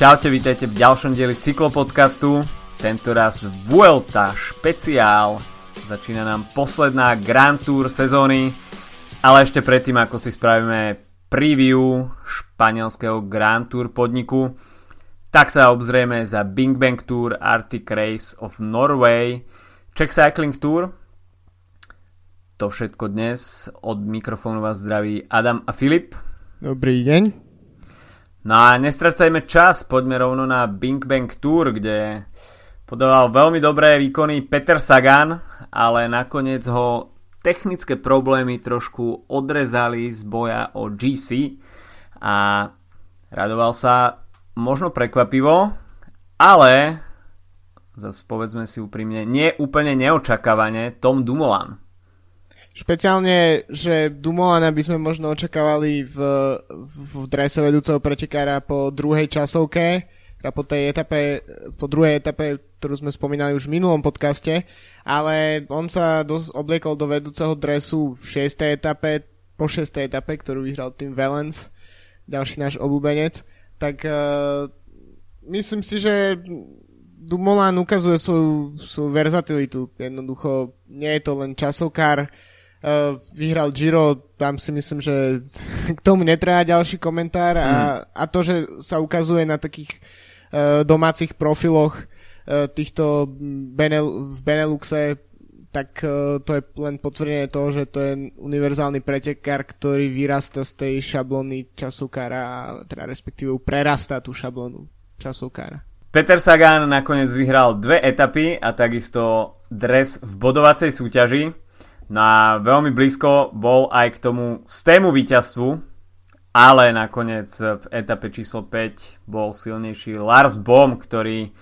Čaute, vítajte v ďalšom dieli cyklopodcastu, tento raz Vuelta špeciál. Začína nám posledná Grand Tour sezóny, ale ešte predtým, ako si spravíme preview španielského Grand Tour podniku, tak sa obzrieme za Bing Bang Tour Arctic Race of Norway, Czech Cycling Tour. To všetko dnes od mikrofónu vás zdraví Adam a Filip. Dobrý deň. No a nestracajme čas, poďme rovno na Bing Bang Tour, kde podával veľmi dobré výkony Peter Sagan, ale nakoniec ho technické problémy trošku odrezali z boja o GC a radoval sa možno prekvapivo, ale zase povedzme si úprimne, nie úplne neočakávane Tom Dumoulin. Špeciálne, že Dumolana by sme možno očakávali v, v, v drese vedúceho pretekára po druhej časovke, a po tej etape, po druhej etape, ktorú sme spomínali už v minulom podcaste, ale on sa dosť obliekol do vedúceho dresu v 6. etape, po 6. etape, ktorú vyhral tým Valens, ďalší náš obľúbenec, tak uh, myslím si, že Dumoulin ukazuje svoju, svoju verzatilitu. Jednoducho nie je to len časovkár, Uh, vyhral Giro, tam si myslím, že k tomu netreba ďalší komentár a, hmm. a to, že sa ukazuje na takých uh, domácich profiloch uh, týchto Benel, v Beneluxe, tak to je len potvrdenie toho, že to je univerzálny pretekár, ktorý vyrasta z tej šablóny časovkára a teda respektíve prerastá tú šablónu časovkára. Peter Sagan nakoniec vyhral dve etapy a takisto dres v bodovacej súťaži No a veľmi blízko bol aj k tomu stému víťazstvu, ale nakoniec v etape číslo 5 bol silnejší Lars Bohm, ktorý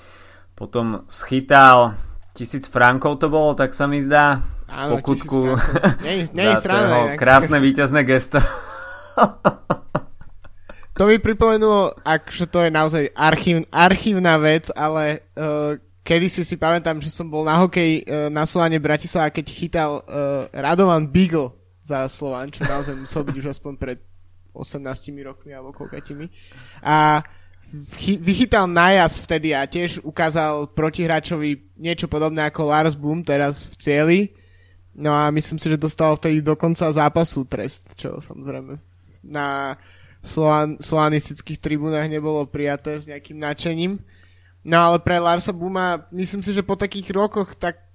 potom schytal. Tisíc frankov to bolo, tak sa mi zdá, Áno, pokutku za strana, krásne víťazné gesto. to mi pripomenulo, že to je naozaj archív, archívna vec, ale uh, kedy si si pamätám, že som bol na hokej uh, na Slovane Bratislava, keď chytal uh, Radovan Beagle za Slovan, čo naozaj musel byť už aspoň pred 18 rokmi alebo koľkatimi. A vychytal najaz vtedy a tiež ukázal protihráčovi niečo podobné ako Lars Boom teraz v cieli. No a myslím si, že dostal vtedy do konca zápasu trest, čo samozrejme na slovan, slovanistických tribúnach nebolo prijaté s nejakým nadšením. No ale pre Larsa Buma, myslím si, že po takých rokoch tak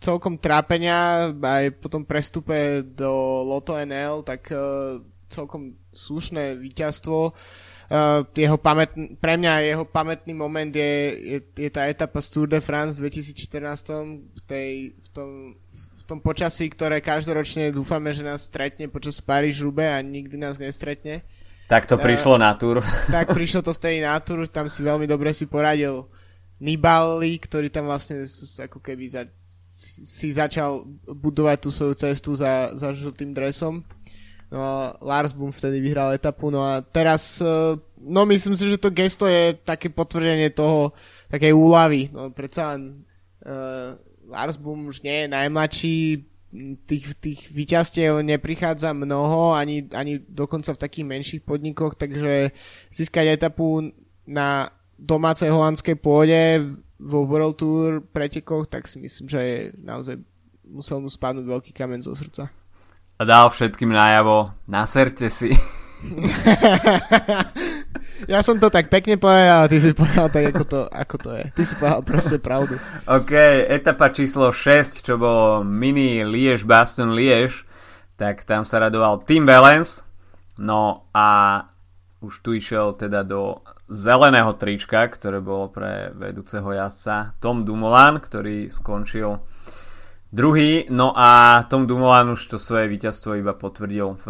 celkom trápenia, aj po tom prestupe do Loto NL, tak uh, celkom slušné víťazstvo. Uh, jeho pamätn- pre mňa jeho pamätný moment je, je, je tá etapa z Tour de France v 2014 v, tej, v, tom, v tom počasí, ktoré každoročne dúfame, že nás stretne počas Paríž Rube a nikdy nás nestretne. Tak to prišlo uh, na Tour. Tak prišlo to vtedy na Tour, tam si veľmi dobre si poradil Nibali, ktorý tam vlastne ako keby za, si začal budovať tú svoju cestu za, za žltým dresom. No a Lars Boom vtedy vyhral etapu, no a teraz, e, no myslím si, že to gesto je také potvrdenie toho, takej úlavy. No predsa len uh, Lars Boom už nie je najmladší, tých, tých výťastiev neprichádza mnoho, ani, ani dokonca v takých menších podnikoch, takže získať etapu na domácej holandskej pôde vo World Tour pretekoch, tak si myslím, že je naozaj musel mu spadnúť veľký kamen zo srdca. A dal všetkým najavo, naserte si. ja som to tak pekne povedal, ale ty si povedal tak, ako to, ako to je. Ty si povedal proste pravdu. OK, etapa číslo 6, čo bolo mini Liež, Baston Liež, tak tam sa radoval Tim Valens. No a už tu išiel teda do zeleného trička, ktoré bolo pre vedúceho jazdca Tom Dumoulin, ktorý skončil druhý. No a Tom Dumoulin už to svoje víťazstvo iba potvrdil v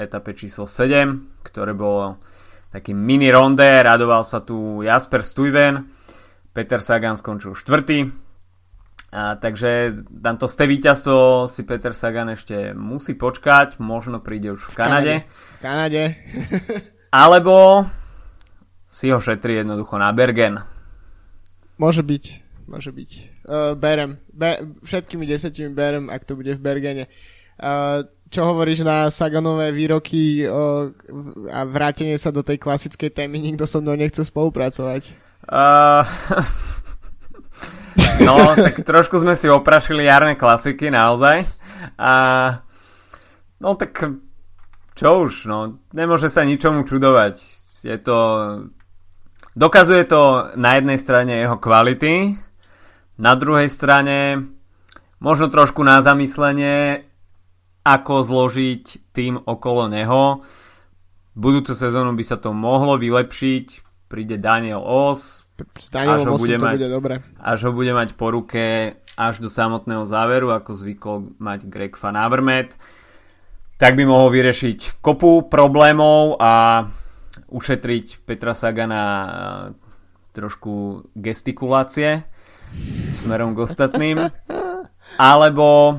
etape číslo 7, ktoré bolo taký mini ronde, radoval sa tu Jasper Stuyven, Peter Sagan skončil štvrtý, a, takže tamto ste víťazstvo si Peter Sagan ešte musí počkať, možno príde už v Kanade. V Kanade. Alebo si ho šetrí jednoducho na Bergen. Môže byť, môže byť. Uh, berem. Be- všetkými desetimi berem, ak to bude v Bergene. Uh, čo hovoríš na Saganové výroky o, a vrátenie sa do tej klasickej témy, nikto so mnou nechce spolupracovať? Uh, no, tak trošku sme si oprašili jarné klasiky, naozaj. A, no tak čo už, no, nemôže sa ničomu čudovať. Je to... Dokazuje to na jednej strane jeho kvality, na druhej strane možno trošku na zamyslenie, ako zložiť tým okolo neho. Budúcu sezónu by sa to mohlo vylepšiť, príde Daniel Os, až ho, bude mať, bude dobre. až ho bude mať po ruke až do samotného záveru, ako zvykol mať Greg Van Avermaet, tak by mohol vyriešiť kopu problémov a ušetriť Petra Sagana trošku gestikulácie smerom k ostatným. Alebo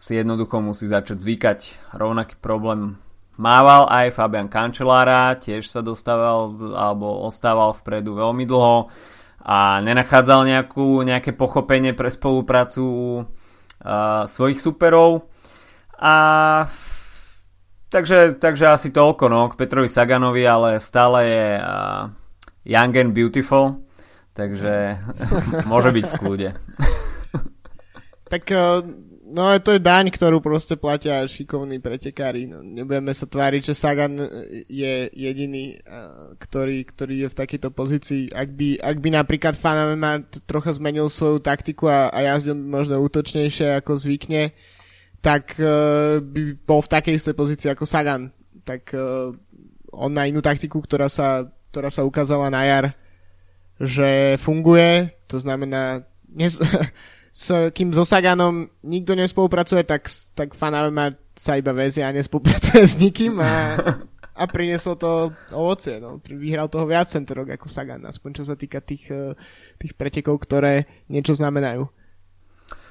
si jednoducho musí začať zvykať. Rovnaký problém mával aj Fabian Cancellara, tiež sa dostával alebo ostával vpredu veľmi dlho a nenachádzal nejakú, nejaké pochopenie pre spoluprácu uh, svojich superov. A takže, takže asi toľko no, k Petrovi Saganovi, ale stále je uh, young and beautiful, takže môže byť v kľude. tak uh, No to je daň, ktorú proste platia šikovní pretekári. No, nebudeme sa tváriť, že Sagan je jediný, ktorý, ktorý je v takejto pozícii. Ak by, ak by napríklad Fanamema trocha zmenil svoju taktiku a, a jazdil možno útočnejšie ako zvykne, tak uh, by bol v takej istej pozícii ako Sagan. Tak uh, on má inú taktiku, ktorá sa, ktorá sa ukázala na jar, že funguje. To znamená, nes- s, kým so Saganom nikto nespolupracuje, tak, tak Fanavema sa iba vezie a nespolupracuje s nikým a, a prinieslo to ovocie. No. Vyhral toho viac tento rok ako Sagan, aspoň čo sa týka tých, eh, tých pretekov, ktoré niečo znamenajú.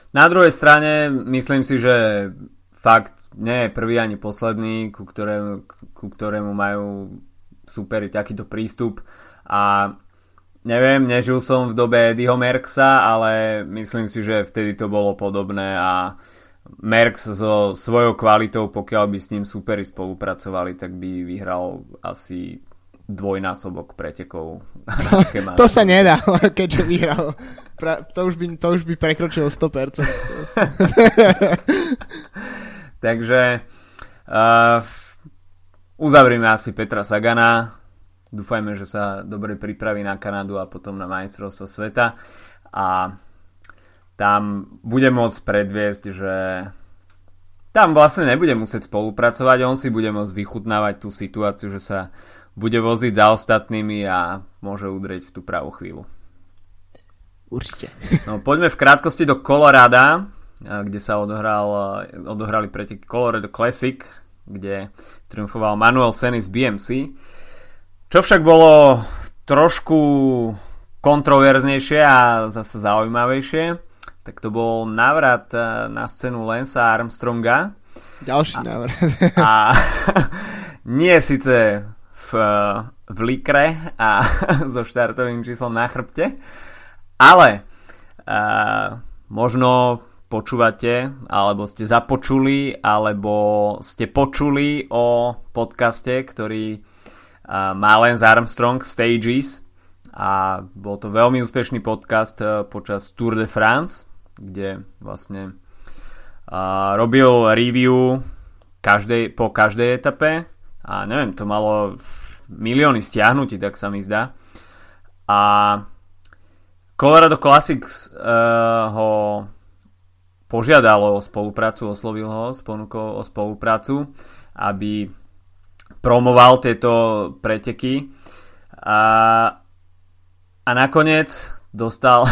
Na druhej strane myslím si, že fakt nie je prvý ani posledný, ku ktorému, ku ktorému majú superi takýto prístup a Neviem, nežil som v dobe Eddieho Merksa, ale myslím si, že vtedy to bolo podobné a Merks so svojou kvalitou, pokiaľ by s ním superi spolupracovali, tak by vyhral asi dvojnásobok pretekov. to sa nedá, keďže vyhral. Pra, to, už by, to už by prekročilo 100%. Takže uh, uzavrieme asi Petra Sagana Dúfajme, že sa dobre pripraví na Kanadu a potom na majstrovstvo sveta a tam bude môcť predviesť, že tam vlastne nebude musieť spolupracovať, on si bude môcť vychutnávať tú situáciu, že sa bude voziť za ostatnými a môže udrieť v tú pravú chvíľu. Určite. No, poďme v krátkosti do Colorada, kde sa odohral, odohrali preteky Colorado Classic, kde triumfoval Manuel Senis BMC. Čo však bolo trošku kontroverznejšie a zase zaujímavejšie, tak to bol návrat eh, na scénu Lensa Armstronga. Ďalší návrat. A nie síce v, v likre a so štartovým číslom na chrbte, ale a, eh, možno počúvate, alebo ste započuli, alebo ste počuli o podcaste, ktorý má Lance Armstrong Stages a bol to veľmi úspešný podcast e, počas Tour de France, kde vlastne robil review každej, po každej etape a neviem, to malo milióny stiahnutí, tak sa mi zdá. A Colorado Classics uh, ho požiadalo o spoluprácu, oslovil ho s ponukou o spoluprácu, aby promoval tieto preteky a, a nakoniec dostal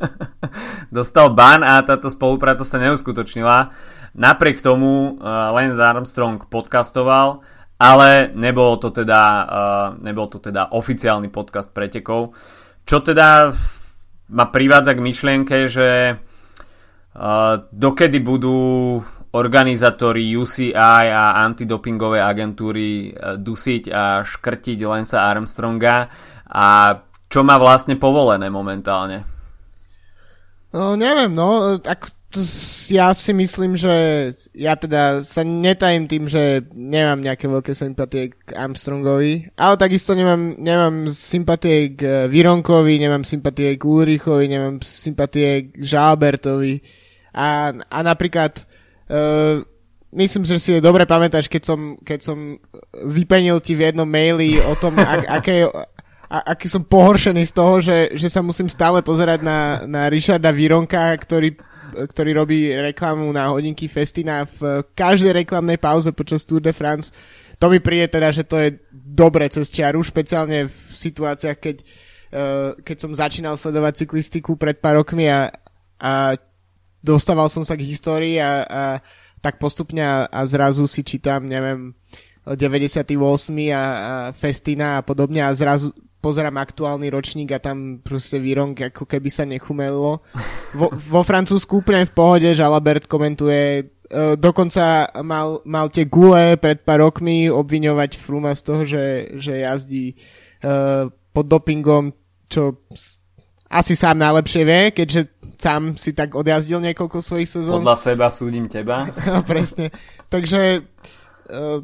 dostal ban a táto spolupráca sa neuskutočnila. Napriek tomu uh, Lance Armstrong podcastoval, ale nebol to teda, uh, nebol to teda oficiálny podcast pretekov. Čo teda ma privádza k myšlienke, že uh, dokedy budú organizátori UCI a antidopingové agentúry e, dusiť a škrtiť Lensa Armstronga a čo má vlastne povolené momentálne? No, neviem, no, ak ja si myslím, že ja teda sa netajím tým, že nemám nejaké veľké sympatie k Armstrongovi, ale takisto nemám, nemám sympatie k Vironkovi, nemám sympatie k Ulrichovi, nemám sympatie k Žalbertovi a, a napríklad uh, myslím, že si je dobre pamätáš, keď som, keď som vypenil ti v jednom maili o tom, ak, aké, a, aký som pohoršený z toho, že, že sa musím stále pozerať na, na Richarda Vironka, ktorý ktorý robí reklamu na hodinky Festina v každej reklamnej pauze počas Tour de France. To mi príde teda, že to je dobre cez čiaru, špeciálne v situáciách, keď, keď som začínal sledovať cyklistiku pred pár rokmi a, a dostával som sa k histórii a, a tak postupne a, a zrazu si čítam, neviem, 98. a, a Festina a podobne a zrazu pozerám aktuálny ročník a tam proste výronk ako keby sa nechumelilo. Vo, vo Francúzsku úplne v pohode, Žalabert komentuje uh, dokonca mal, mal tie gule pred pár rokmi obviňovať Fruma z toho, že, že jazdí uh, pod dopingom, čo asi sám najlepšie vie, keďže sám si tak odjazdil niekoľko svojich sezón. Podľa seba súdim teba. no, presne. Takže uh,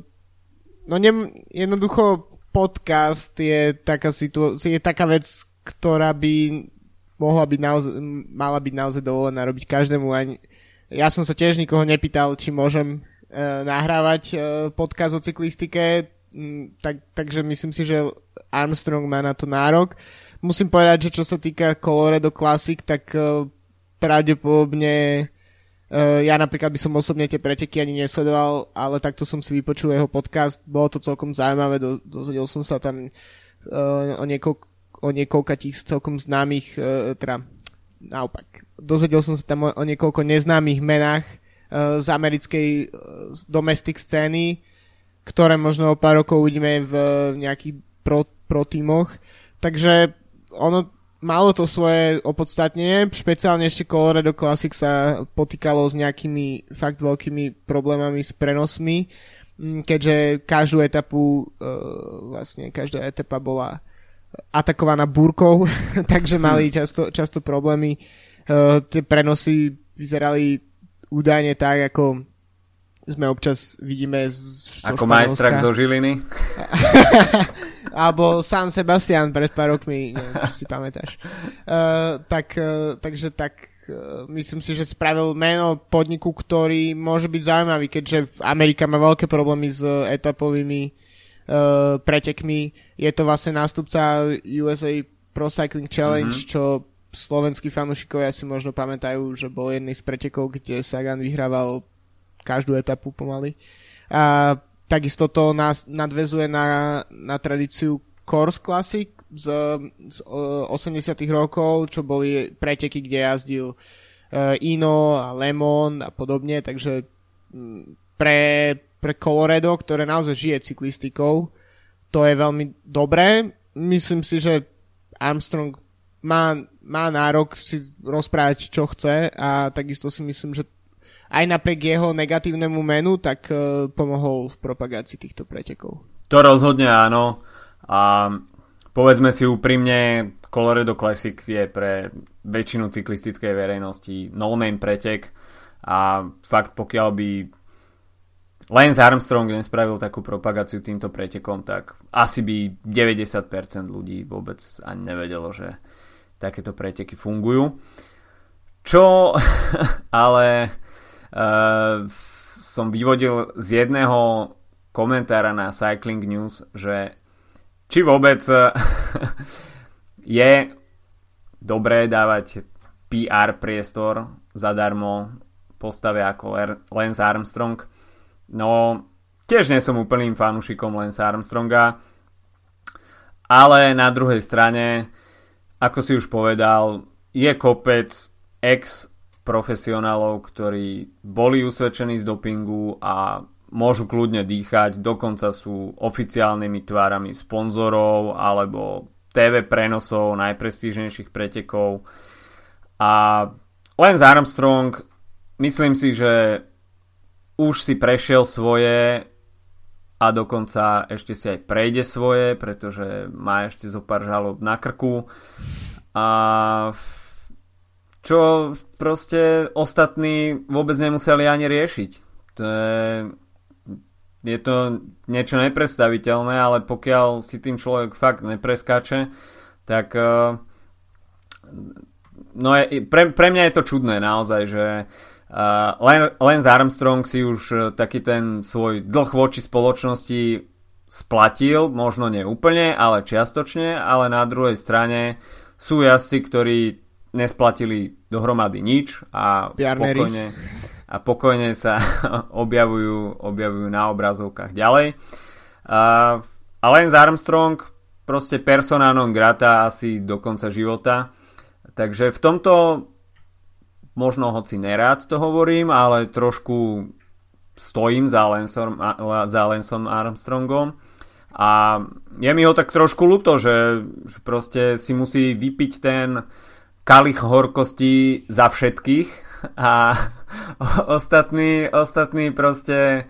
no ne, jednoducho podcast je taká, situ- je taká vec, ktorá by mohla byť naozaj, mala byť naozaj dovolená robiť každému. Ani, ja som sa tiež nikoho nepýtal, či môžem uh, nahrávať uh, podcast o cyklistike, m, tak, takže myslím si, že Armstrong má na to nárok. Musím povedať, že čo sa týka Colorado Classic, tak uh, pravdepodobne Uh, ja napríklad by som osobne tie preteky ani nesledoval, ale takto som si vypočul jeho podcast, bolo to celkom zaujímavé, do, dozvedel som sa tam uh, o, niekoľko, o niekoľka tých celkom známych, uh, teda naopak, dozvedel som sa tam o, o niekoľko neznámych menách uh, z americkej uh, domestic scény, ktoré možno o pár rokov uvidíme v, v nejakých pro, pro tímoch. Takže ono malo to svoje opodstatnenie, špeciálne ešte Colorado Classic sa potýkalo s nejakými fakt veľkými problémami s prenosmi, mm, keďže každú etapu, e, vlastne každá etapa bola atakovaná búrkou, takže mali hm. často, často problémy. E, tie prenosy vyzerali údajne tak, ako sme občas vidíme z, Ako majstrak zo Žiliny? Alebo San Sebastian pred pár rokmi, neviem, či si pamätáš. Uh, tak, uh, takže tak uh, myslím si, že spravil meno podniku, ktorý môže byť zaujímavý, keďže Amerika má veľké problémy s etapovými uh, pretekmi. Je to vlastne nástupca USA Pro Cycling Challenge, mm-hmm. čo slovenskí fanúšikovia si možno pamätajú, že bol jedný z pretekov, kde Sagan vyhrával každú etapu pomaly. A takisto to nás nadvezuje na, na tradíciu Course Classic z, z 80 rokov, čo boli preteky, kde jazdil uh, Ino a Lemon a podobne, takže pre, pre Colorado, ktoré naozaj žije cyklistikou, to je veľmi dobré. Myslím si, že Armstrong má, má nárok si rozprávať, čo chce a takisto si myslím, že aj napriek jeho negatívnemu menu, tak uh, pomohol v propagácii týchto pretekov. To rozhodne áno. A povedzme si úprimne, Colorado Classic je pre väčšinu cyklistickej verejnosti no-name pretek a fakt pokiaľ by Lance Armstrong nespravil takú propagáciu týmto pretekom, tak asi by 90% ľudí vôbec ani nevedelo, že takéto preteky fungujú. Čo ale som vyvodil z jedného komentára na Cycling News, že či vôbec je dobré dávať PR priestor zadarmo postave ako Lance Armstrong. No, tiež nie som úplným fanúšikom Lance Armstronga, ale na druhej strane, ako si už povedal, je kopec ex profesionálov, ktorí boli usvedčení z dopingu a môžu kľudne dýchať, dokonca sú oficiálnymi tvárami sponzorov alebo TV prenosov najprestížnejších pretekov. A Lance Armstrong, myslím si, že už si prešiel svoje a dokonca ešte si aj prejde svoje, pretože má ešte zo pár žalob na krku. A čo proste ostatní vôbec nemuseli ani riešiť. To je, je to niečo nepredstaviteľné, ale pokiaľ si tým človek fakt nepreskáče, tak uh, no je, pre, pre mňa je to čudné naozaj, že uh, Len, Lance Armstrong si už uh, taký ten svoj dlh voči spoločnosti splatil, možno nie úplne, ale čiastočne, ale na druhej strane sú jazdci, ktorí nesplatili dohromady nič a pokojne, a pokojne sa objavujú, objavujú na obrazovkách ďalej. A, a Lance Armstrong proste persona non grata asi do konca života. Takže v tomto možno hoci nerád to hovorím, ale trošku stojím za Lanceom, za Lanceom Armstrongom. A je mi ho tak trošku ľúto, že, že proste si musí vypiť ten kalich horkosti za všetkých a ostatní, ostatní proste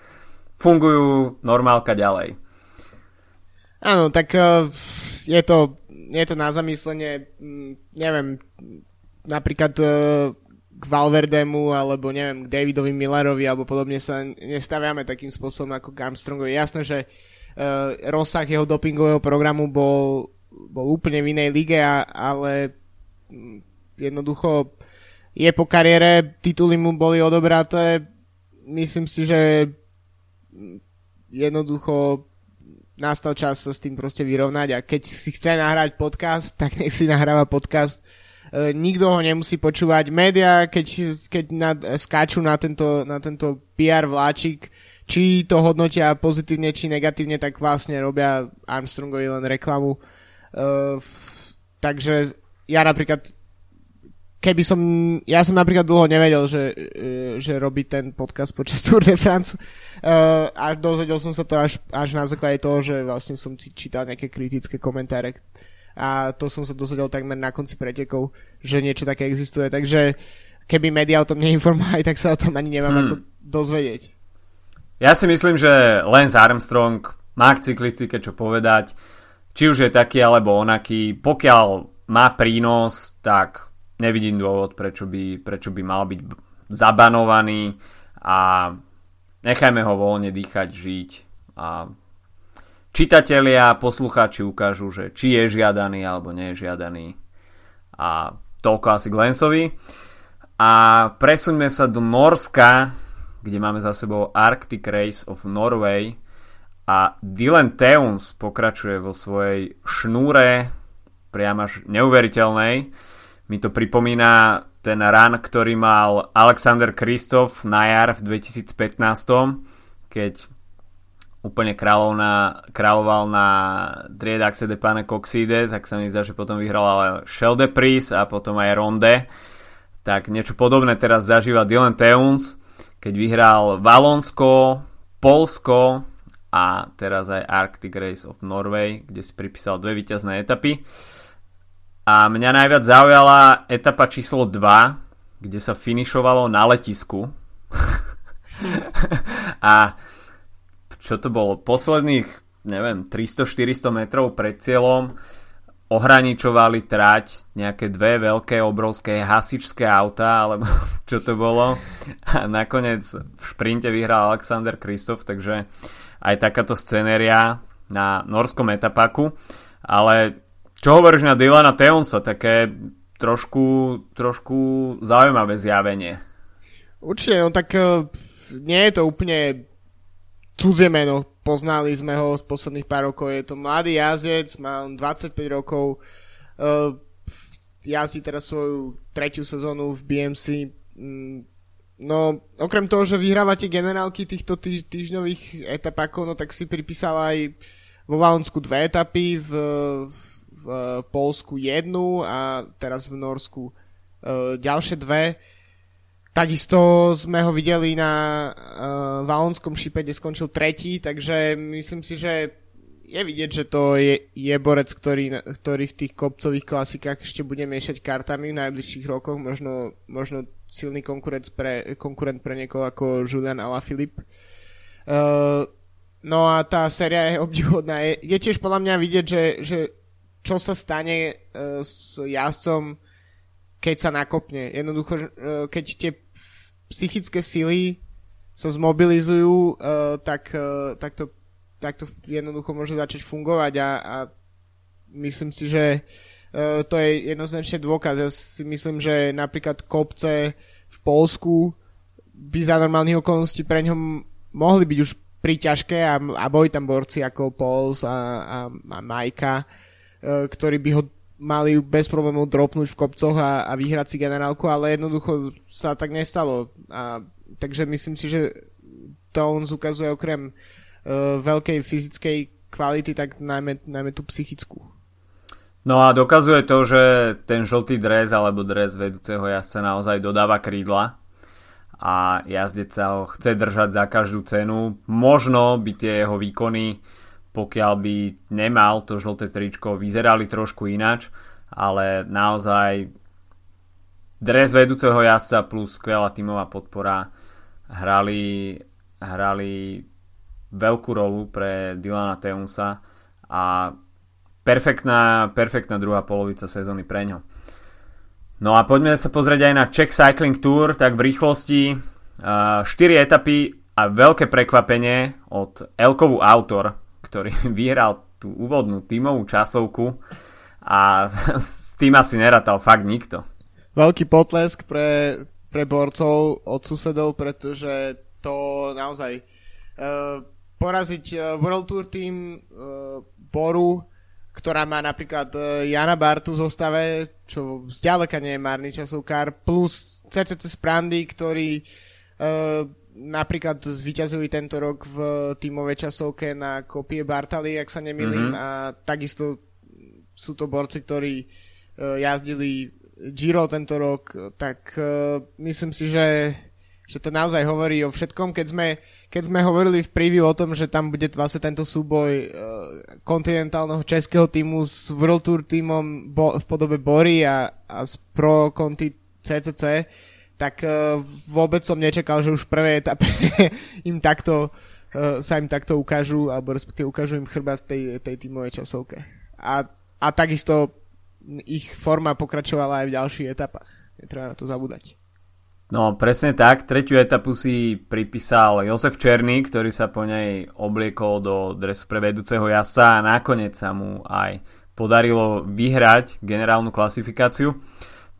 fungujú normálka ďalej. Áno, tak uh, je, to, je to na zamyslenie, neviem, napríklad uh, k Valverdemu alebo neviem, k Davidovi Millerovi alebo podobne sa nestaviame takým spôsobom ako k Armstrongovi. Jasné, že uh, rozsah jeho dopingového programu bol, bol úplne v inej lige, ale jednoducho je po kariére, tituly mu boli odobraté, myslím si, že jednoducho nastal čas sa s tým proste vyrovnať a keď si chce nahrať podcast, tak nech si nahráva podcast. E, nikto ho nemusí počúvať. Média, keď, keď na, skáču na tento, na tento PR vláčik, či to hodnotia pozitívne, či negatívne, tak vlastne robia Armstrongovi len reklamu. E, takže ja napríklad keby som, ja som napríklad dlho nevedel, že, e, že robí ten podcast počas Tour de France uh, a dozvedel som sa to až, až na základe toho, že vlastne som si čítal nejaké kritické komentáre a to som sa dozvedel takmer na konci pretekov, že niečo také existuje, takže keby médiá o tom neinformovali, tak sa o tom ani nemám hmm. ako dozvedieť. Ja si myslím, že Lance Armstrong má k cyklistike čo povedať, či už je taký alebo onaký, pokiaľ má prínos, tak nevidím dôvod, prečo by, prečo by mal byť zabanovaný a nechajme ho voľne dýchať, žiť. A čitatelia, poslucháči ukážu, že či je žiadaný alebo nie je žiadaný. A toľko asi k Lensovi. A presuňme sa do Norska kde máme za sebou Arctic Race of Norway. A Dylan Teuns pokračuje vo svojej šnúre priam až neuveriteľnej mi to pripomína ten run, ktorý mal Alexander Kristof na jar v 2015, keď úplne kráľovna, kráľoval na Driedaxe de Pane Coxide, tak sa mi zdá, že potom vyhral ale Shelde Pris a potom aj Ronde. Tak niečo podobné teraz zažíva Dylan Teuns, keď vyhral Valonsko, Polsko a teraz aj Arctic Race of Norway, kde si pripísal dve víťazné etapy. A mňa najviac zaujala etapa číslo 2, kde sa finišovalo na letisku. a čo to bolo? Posledných, neviem, 300-400 metrov pred cieľom ohraničovali trať nejaké dve veľké, obrovské hasičské auta, alebo čo to bolo. A nakoniec v šprinte vyhral Alexander Kristof, takže aj takáto scenéria na norskom etapaku. Ale čo hovoríš na Dylana Teonsa? Také trošku, trošku zaujímavé zjavenie. Určite, no tak uh, nie je to úplne cudzie meno. Poznali sme ho z posledných pár rokov. Je to mladý jazdec, má 25 rokov. Uh, jazdí teraz svoju tretiu sezónu v BMC. Mm, no, okrem toho, že vyhrávate generálky týchto týž- týždňových etapákov, no tak si pripísal aj vo Valonsku dve etapy, v, v v Polsku jednu a teraz v Norsku e, ďalšie dve. Takisto sme ho videli na uh, Valonskom šipe, kde skončil tretí, takže myslím si, že je vidieť, že to je, je borec, ktorý, ktorý v tých kopcových klasikách ešte bude miešať kartami v najbližších rokoch, možno, možno silný konkurent pre, konkurent pre niekoho ako Julian Alaphilippe. Uh, no a tá séria je obdivodná. Je, je tiež podľa mňa vidieť, že, že čo sa stane uh, s jazdcom keď sa nakopne. Jednoducho, uh, keď tie psychické sily sa zmobilizujú, uh, tak, tak, to, tak to jednoducho môže začať fungovať a, a myslím si, že to je jednoznačne dôkaz. Ja si myslím, že napríklad kopce v Polsku by za normálnych okolností pre ňom mohli byť už príťažké a, a boli tam borci ako Pauls a, a, a Majka, ktorí by ho mali bez problémov dropnúť v kopcoch a, a vyhrať si generálku, ale jednoducho sa tak nestalo. A, takže myslím si, že Towns ukazuje okrem uh, veľkej fyzickej kvality, tak najmä, najmä tú psychickú. No a dokazuje to, že ten žltý dres alebo dres vedúceho jazdca naozaj dodáva krídla a jazdec sa ho chce držať za každú cenu. Možno by tie jeho výkony pokiaľ by nemal to žlté tričko, vyzerali trošku inač, ale naozaj dres vedúceho jazdca plus skvelá tímová podpora hrali, hrali veľkú rolu pre Dylana Teunsa a perfektná, perfektná druhá polovica sezóny pre ňo. No a poďme sa pozrieť aj na Czech Cycling Tour, tak v rýchlosti 4 etapy a veľké prekvapenie od Elkovu Autor, ktorý vyhral tú úvodnú tímovú časovku a s tým asi neratal fakt nikto. Veľký potlesk pre, pre borcov od susedov, pretože to naozaj uh, poraziť uh, World Tour tým uh, Boru, ktorá má napríklad uh, Jana Bartu v zostave, čo zďaleka nie je márny časovkár, plus CCC Sprandy, ktorý uh, napríklad zvíťazili tento rok v tímovej časovke na kopie Bartali, ak sa nemýlim, mm-hmm. a takisto sú to borci, ktorí uh, jazdili Giro tento rok, tak uh, myslím si, že, že to naozaj hovorí o všetkom. Keď sme, keď sme hovorili v preview o tom, že tam bude vlastne tento súboj uh, kontinentálneho českého týmu s World Tour týmom bo, v podobe Bory a, a s Pro Conti CCC, tak uh, vôbec som nečakal, že už v prvej etape im takto, uh, sa im takto ukážu, alebo respektíve ukážu im chrbát tej, tej tímovej časovke. A, a takisto ich forma pokračovala aj v ďalších etapách. Netreba na to zabúdať. No, presne tak. Tretiu etapu si pripísal Josef Černý, ktorý sa po nej obliekol do dresu pre vedúceho jazdca a nakoniec sa mu aj podarilo vyhrať generálnu klasifikáciu.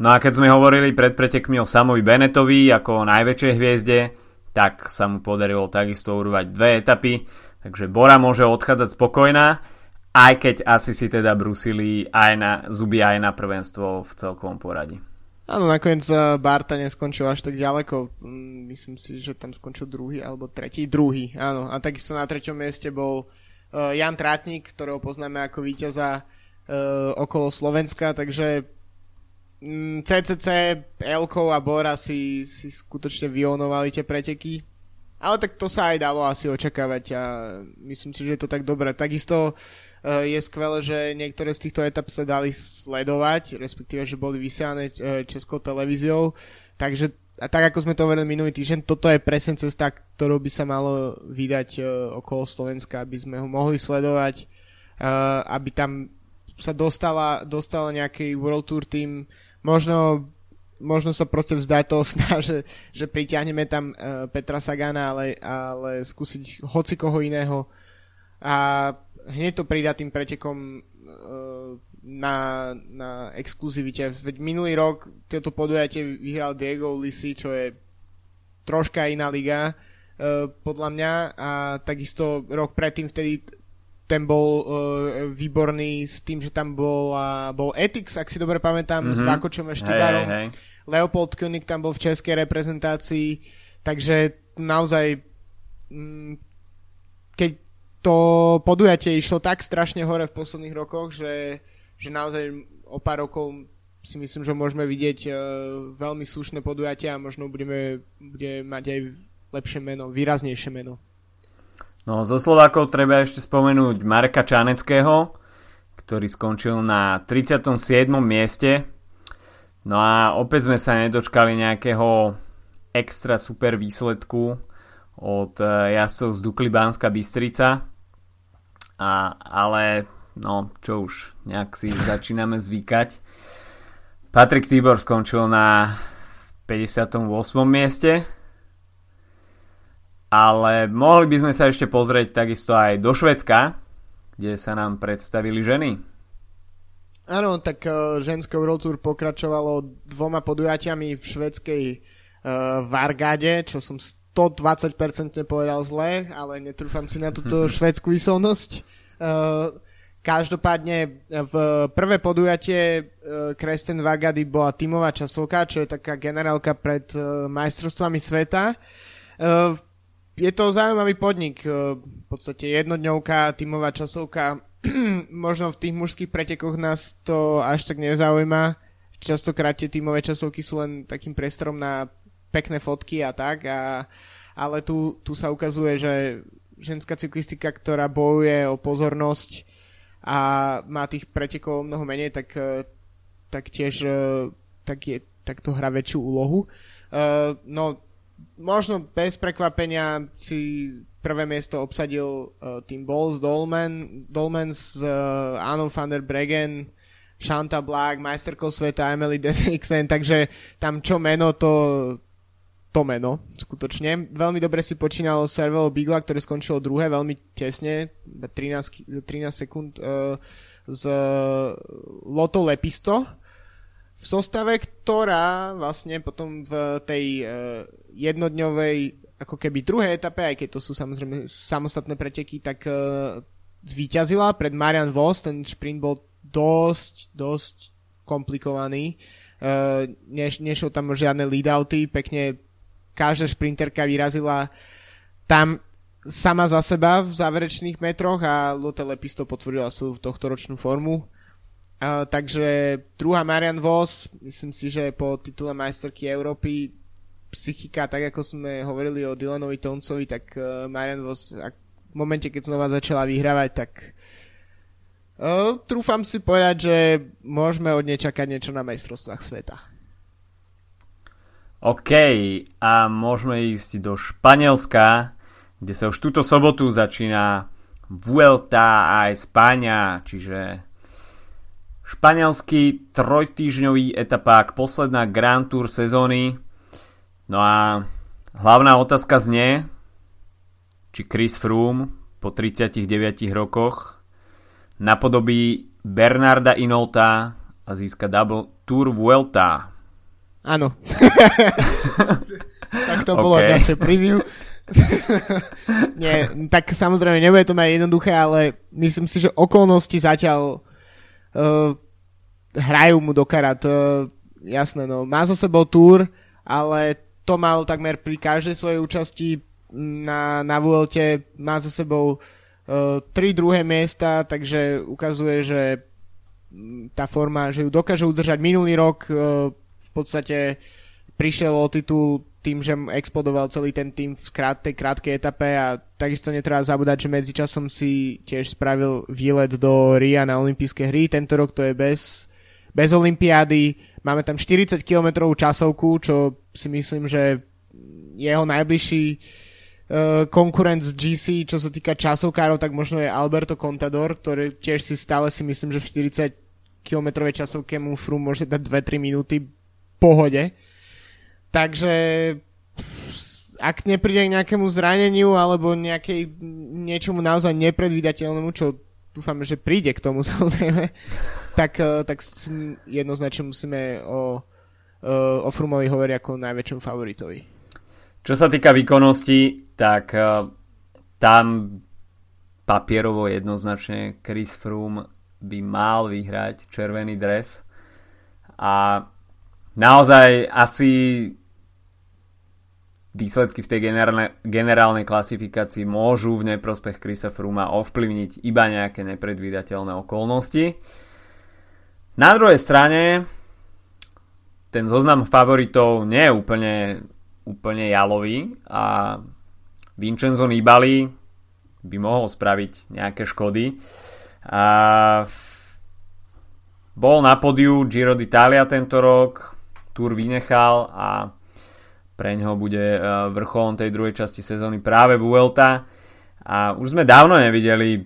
No a keď sme hovorili pred pretekmi o Samovi Benetovi ako o najväčšej hviezde, tak sa mu podarilo takisto urvať dve etapy, takže Bora môže odchádzať spokojná, aj keď asi si teda brusili aj na zuby aj na prvenstvo v celkovom poradí. Áno, nakoniec eh, Barta neskončil až tak ďaleko. Mm, myslím si, že tam skončil druhý alebo tretí. Druhý, áno. A takisto na treťom mieste bol uh, Jan Trátnik, ktorého poznáme ako víťaza uh, okolo Slovenska, takže CCC, mm, Elko a Bora si, si skutočne vyonovali tie preteky. Ale tak to sa aj dalo asi očakávať a myslím si, že je to tak dobré. Takisto uh, je skvelé, že niektoré z týchto etap sa dali sledovať, respektíve, že boli vysielané uh, českou televíziou. Takže a tak ako sme to hovorili minulý týždeň, toto je presne cesta, ktorou by sa malo vydať uh, okolo Slovenska, aby sme ho mohli sledovať, aby tam sa dostala, dostala nejaký World Tour team možno, možno sa proste vzdať toho sna, že, že priťahneme tam uh, Petra Sagana, ale, ale skúsiť hoci koho iného a hneď to pridať tým pretekom uh, na, na exkluzivite. Veď minulý rok toto podujatie vyhral Diego Lisi, čo je troška iná liga, uh, podľa mňa a takisto rok predtým vtedy ten bol uh, výborný s tým, že tam bol, uh, bol Etix, ak si dobre pamätám, mm-hmm. s mhm. Vakočom a Štibarom. Hey, hey, hey. Leopold König tam bol v českej reprezentácii, takže naozaj mm, keď to podujatie išlo tak strašne hore v posledných rokoch, že, že naozaj o pár rokov si myslím, že môžeme vidieť uh, veľmi slušné podujatia a možno budeme, budeme mať aj lepšie meno, výraznejšie meno. No, zo Slovákov treba ešte spomenúť Marka Čaneckého, ktorý skončil na 37. mieste. No a opäť sme sa nedočkali nejakého extra super výsledku od eh, jazdcov z Dukly Bánska Bystrica. A, ale no čo už, nejak si začíname zvykať. Patrick Tibor skončil na 58. mieste. Ale mohli by sme sa ešte pozrieť takisto aj do Švedska, kde sa nám predstavili ženy. Áno, tak uh, ženské World Tour pokračovalo dvoma podujatiami v švedskej uh, Vargade, čo som 120% povedal zle, ale netrúfam si na túto švedskú výslovnosť. Uh, každopádne v prvé podujatie uh, Kresten Vargady bola tímová časovka, čo je taká generálka pred uh, majstrovstvami sveta. Uh, je to zaujímavý podnik, v podstate jednodňovka, tímová časovka, možno v tých mužských pretekoch nás to až tak nezaujíma. Častokrát tie tímové časovky sú len takým priestorom na pekné fotky a tak, a, ale tu, tu sa ukazuje, že ženská cyklistika, ktorá bojuje o pozornosť a má tých pretekov mnoho menej, tak, tak tiež tak, je, tak to hrá väčšiu úlohu. Uh, no, možno bez prekvapenia si prvé miesto obsadil uh, tým Balls Dolman, Dolman s uh, Anom van der Bregen, Shanta Black, majsterkou sveta Emily Dexten, takže tam čo meno, to, to meno, skutočne. Veľmi dobre si počínalo Servelo Bigla, ktoré skončilo druhé, veľmi tesne, 13, 13 sekúnd uh, z Loto Lepisto, v zostave, ktorá vlastne potom v tej uh, jednodňovej ako keby druhej etape, aj keď to sú samozrejme samostatné preteky, tak uh, zvíťazila pred Marian Vos, ten šprint bol dosť, dosť komplikovaný. Uh, neš, nešiel tam žiadne lead-outy, pekne každá šprinterka vyrazila tam sama za seba v záverečných metroch a Lotte Lepisto potvrdila svoju tohtoročnú formu. Uh, takže druhá Marian Vos, myslím si, že po titule majsterky Európy psychika, tak ako sme hovorili o Dylanovi Toncovi, tak uh, Marian Vos ak, v momente, keď znova začala vyhrávať, tak uh, trúfam si povedať, že môžeme od nej čakať niečo na majstrovstvách sveta. OK, a môžeme ísť do Španielska, kde sa už túto sobotu začína Vuelta a Espáňa, čiže Španielský trojtýžňový etapák, posledná Grand Tour sezóny. No a hlavná otázka znie, či Chris Froome po 39 rokoch napodobí Bernarda Inolta a získa double Tour Vuelta. Áno. tak to okay. bolo naše preview. Nie, tak samozrejme nebude to mať jednoduché, ale myslím si, že okolnosti zatiaľ uh, hrajú mu do karát. Uh, jasné, no. Má za sebou túr, ale to mal takmer pri každej svojej účasti na, na Vuelte. Má za sebou uh, tri druhé miesta, takže ukazuje, že tá forma, že ju dokáže udržať minulý rok. Uh, v podstate prišiel o titul tým, že explodoval celý ten tým v krát, tej krátkej etape a takisto netreba zabúdať, že medzičasom si tiež spravil výlet do Ria na olympijské hry. Tento rok to je bez, bez olympiády. Máme tam 40 km časovku, čo si myslím, že jeho najbližší uh, konkurent z GC, čo sa týka časovkárov, tak možno je Alberto Contador, ktorý tiež si stále si myslím, že v 40 km časovke mu Fru môže dať 2-3 minúty pohode. Takže ak nepríde k nejakému zraneniu alebo nejakej, niečomu naozaj nepredvídateľnému, čo dúfame, že príde k tomu samozrejme, tak, eh, tak jednoznačne musíme o, eh, o Frumovi hovoriť ako najväčšom favoritovi. Čo sa týka výkonnosti, tak eh, tam papierovo jednoznačne Chris Froome by mal vyhrať červený dres a naozaj asi výsledky v tej generálnej, generálnej klasifikácii môžu v neprospech Chrisa Fruma ovplyvniť iba nejaké nepredvídateľné okolnosti. Na druhej strane ten zoznam favoritov nie je úplne, úplne jalový a Vincenzo Nibali by mohol spraviť nejaké škody. A bol na podiu Giro d'Italia tento rok, Tour vynechal a pre ňoho bude e, vrcholom tej druhej časti sezóny práve Vuelta a už sme dávno nevideli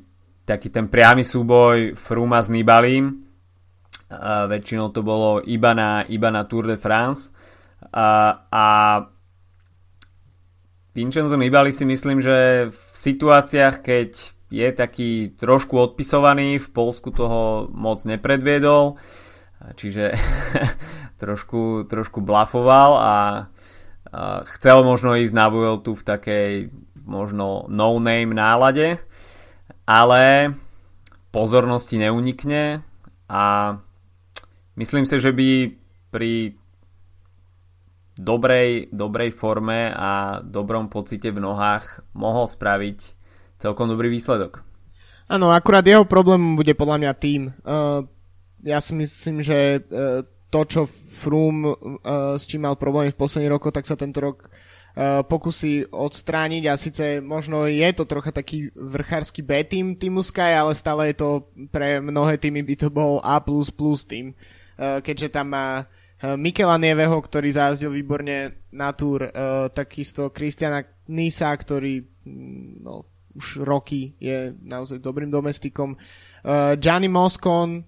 taký ten priamy súboj Fruma s Nibalim A väčšinou to bolo iba na, iba na Tour de France. A, a Vincenzo Nibali si myslím, že v situáciách, keď je taký trošku odpisovaný, v Polsku toho moc nepredviedol, čiže trošku, trošku blafoval a chcel možno ísť na Vueltu v takej možno no-name nálade, ale pozornosti neunikne a myslím si, že by pri dobrej, dobrej forme a dobrom pocite v nohách mohol spraviť celkom dobrý výsledok. Áno, akurát jeho problém bude podľa mňa tým. Uh, ja si myslím, že uh, to, čo Froome uh, s čím mal problémy v posledných rokoch, tak sa tento rok Eh, pokusy odstrániť. A síce možno je to trocha taký vrchársky B tým týmu Sky, ale stále je to pre mnohé týmy by to bol A++ tým, eh, keďže tam má eh, Mikela Nieveho, ktorý zájazdil výborne na túr, takisto Kristiana Nisa, ktorý mm, no, už roky je naozaj dobrým domestikom, Gianni Moscon,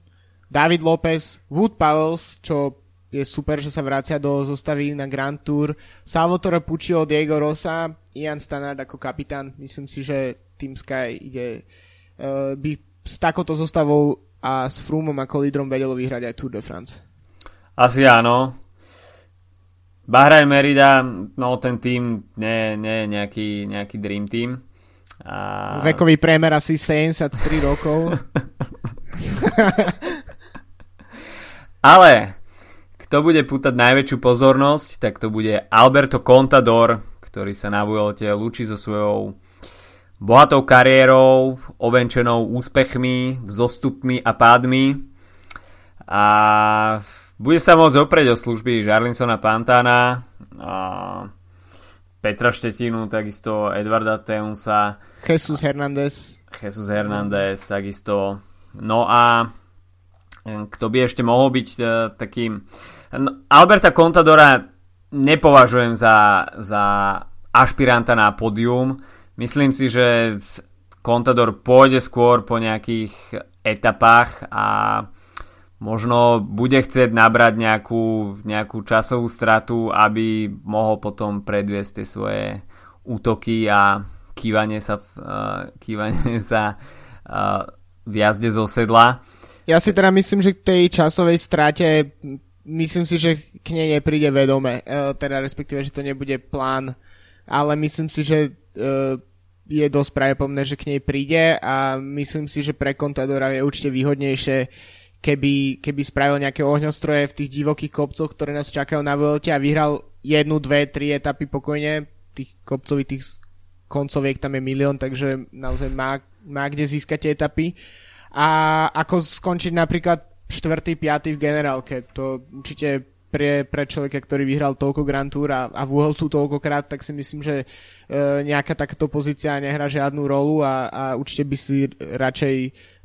David Lopez, Wood Powells, čo je super, že sa vracia do zostavy na Grand Tour. Salvatore Puccio, Diego Rosa, Ian Stannard ako kapitán. Myslím si, že Team Sky ide uh, by s takouto zostavou a s Froomom ako lídrom vedelo vyhrať aj Tour de France. Asi áno. Bahrain Merida, no ten tým nie, nie je nejaký, nejaký dream team. A... Vekový priemer asi 73 rokov. Ale kto bude pútať najväčšiu pozornosť, tak to bude Alberto Contador, ktorý sa na Vuelte lúči so svojou bohatou kariérou, ovenčenou úspechmi, zostupmi a pádmi. A bude sa môcť oprieť o služby Žarlinsona Pantana, a Petra Štetinu, takisto Edvarda Teunsa. Jesus Hernández. Jesus Hernández, takisto. No a kto by ešte mohol byť uh, takým No, Alberta Contadora nepovažujem za, za ašpiranta na podium. Myslím si, že Contador pôjde skôr po nejakých etapách a možno bude chcieť nabrať nejakú, nejakú časovú stratu, aby mohol potom predviesť tie svoje útoky a kývanie sa, uh, kývanie sa uh, v jazde zo sedla. Ja si teda myslím, že k tej časovej strate myslím si, že k nej nepríde vedome, e, teda respektíve, že to nebude plán, ale myslím si, že e, je dosť pravdepodobné, že k nej príde a myslím si, že pre Contadora je určite výhodnejšie, keby, keby spravil nejaké ohňostroje v tých divokých kopcoch, ktoré nás čakajú na Vuelte a vyhral jednu, dve, tri etapy pokojne. Tých kopcových koncoviek tam je milión, takže naozaj má, má kde získať etapy. A ako skončiť napríklad štvrtý, piatý v generálke. To určite pre, pre človeka, ktorý vyhral toľko Grand Tour a, a v tu toľkokrát, tak si myslím, že e, nejaká takáto pozícia nehrá žiadnu rolu a, a určite by si radšej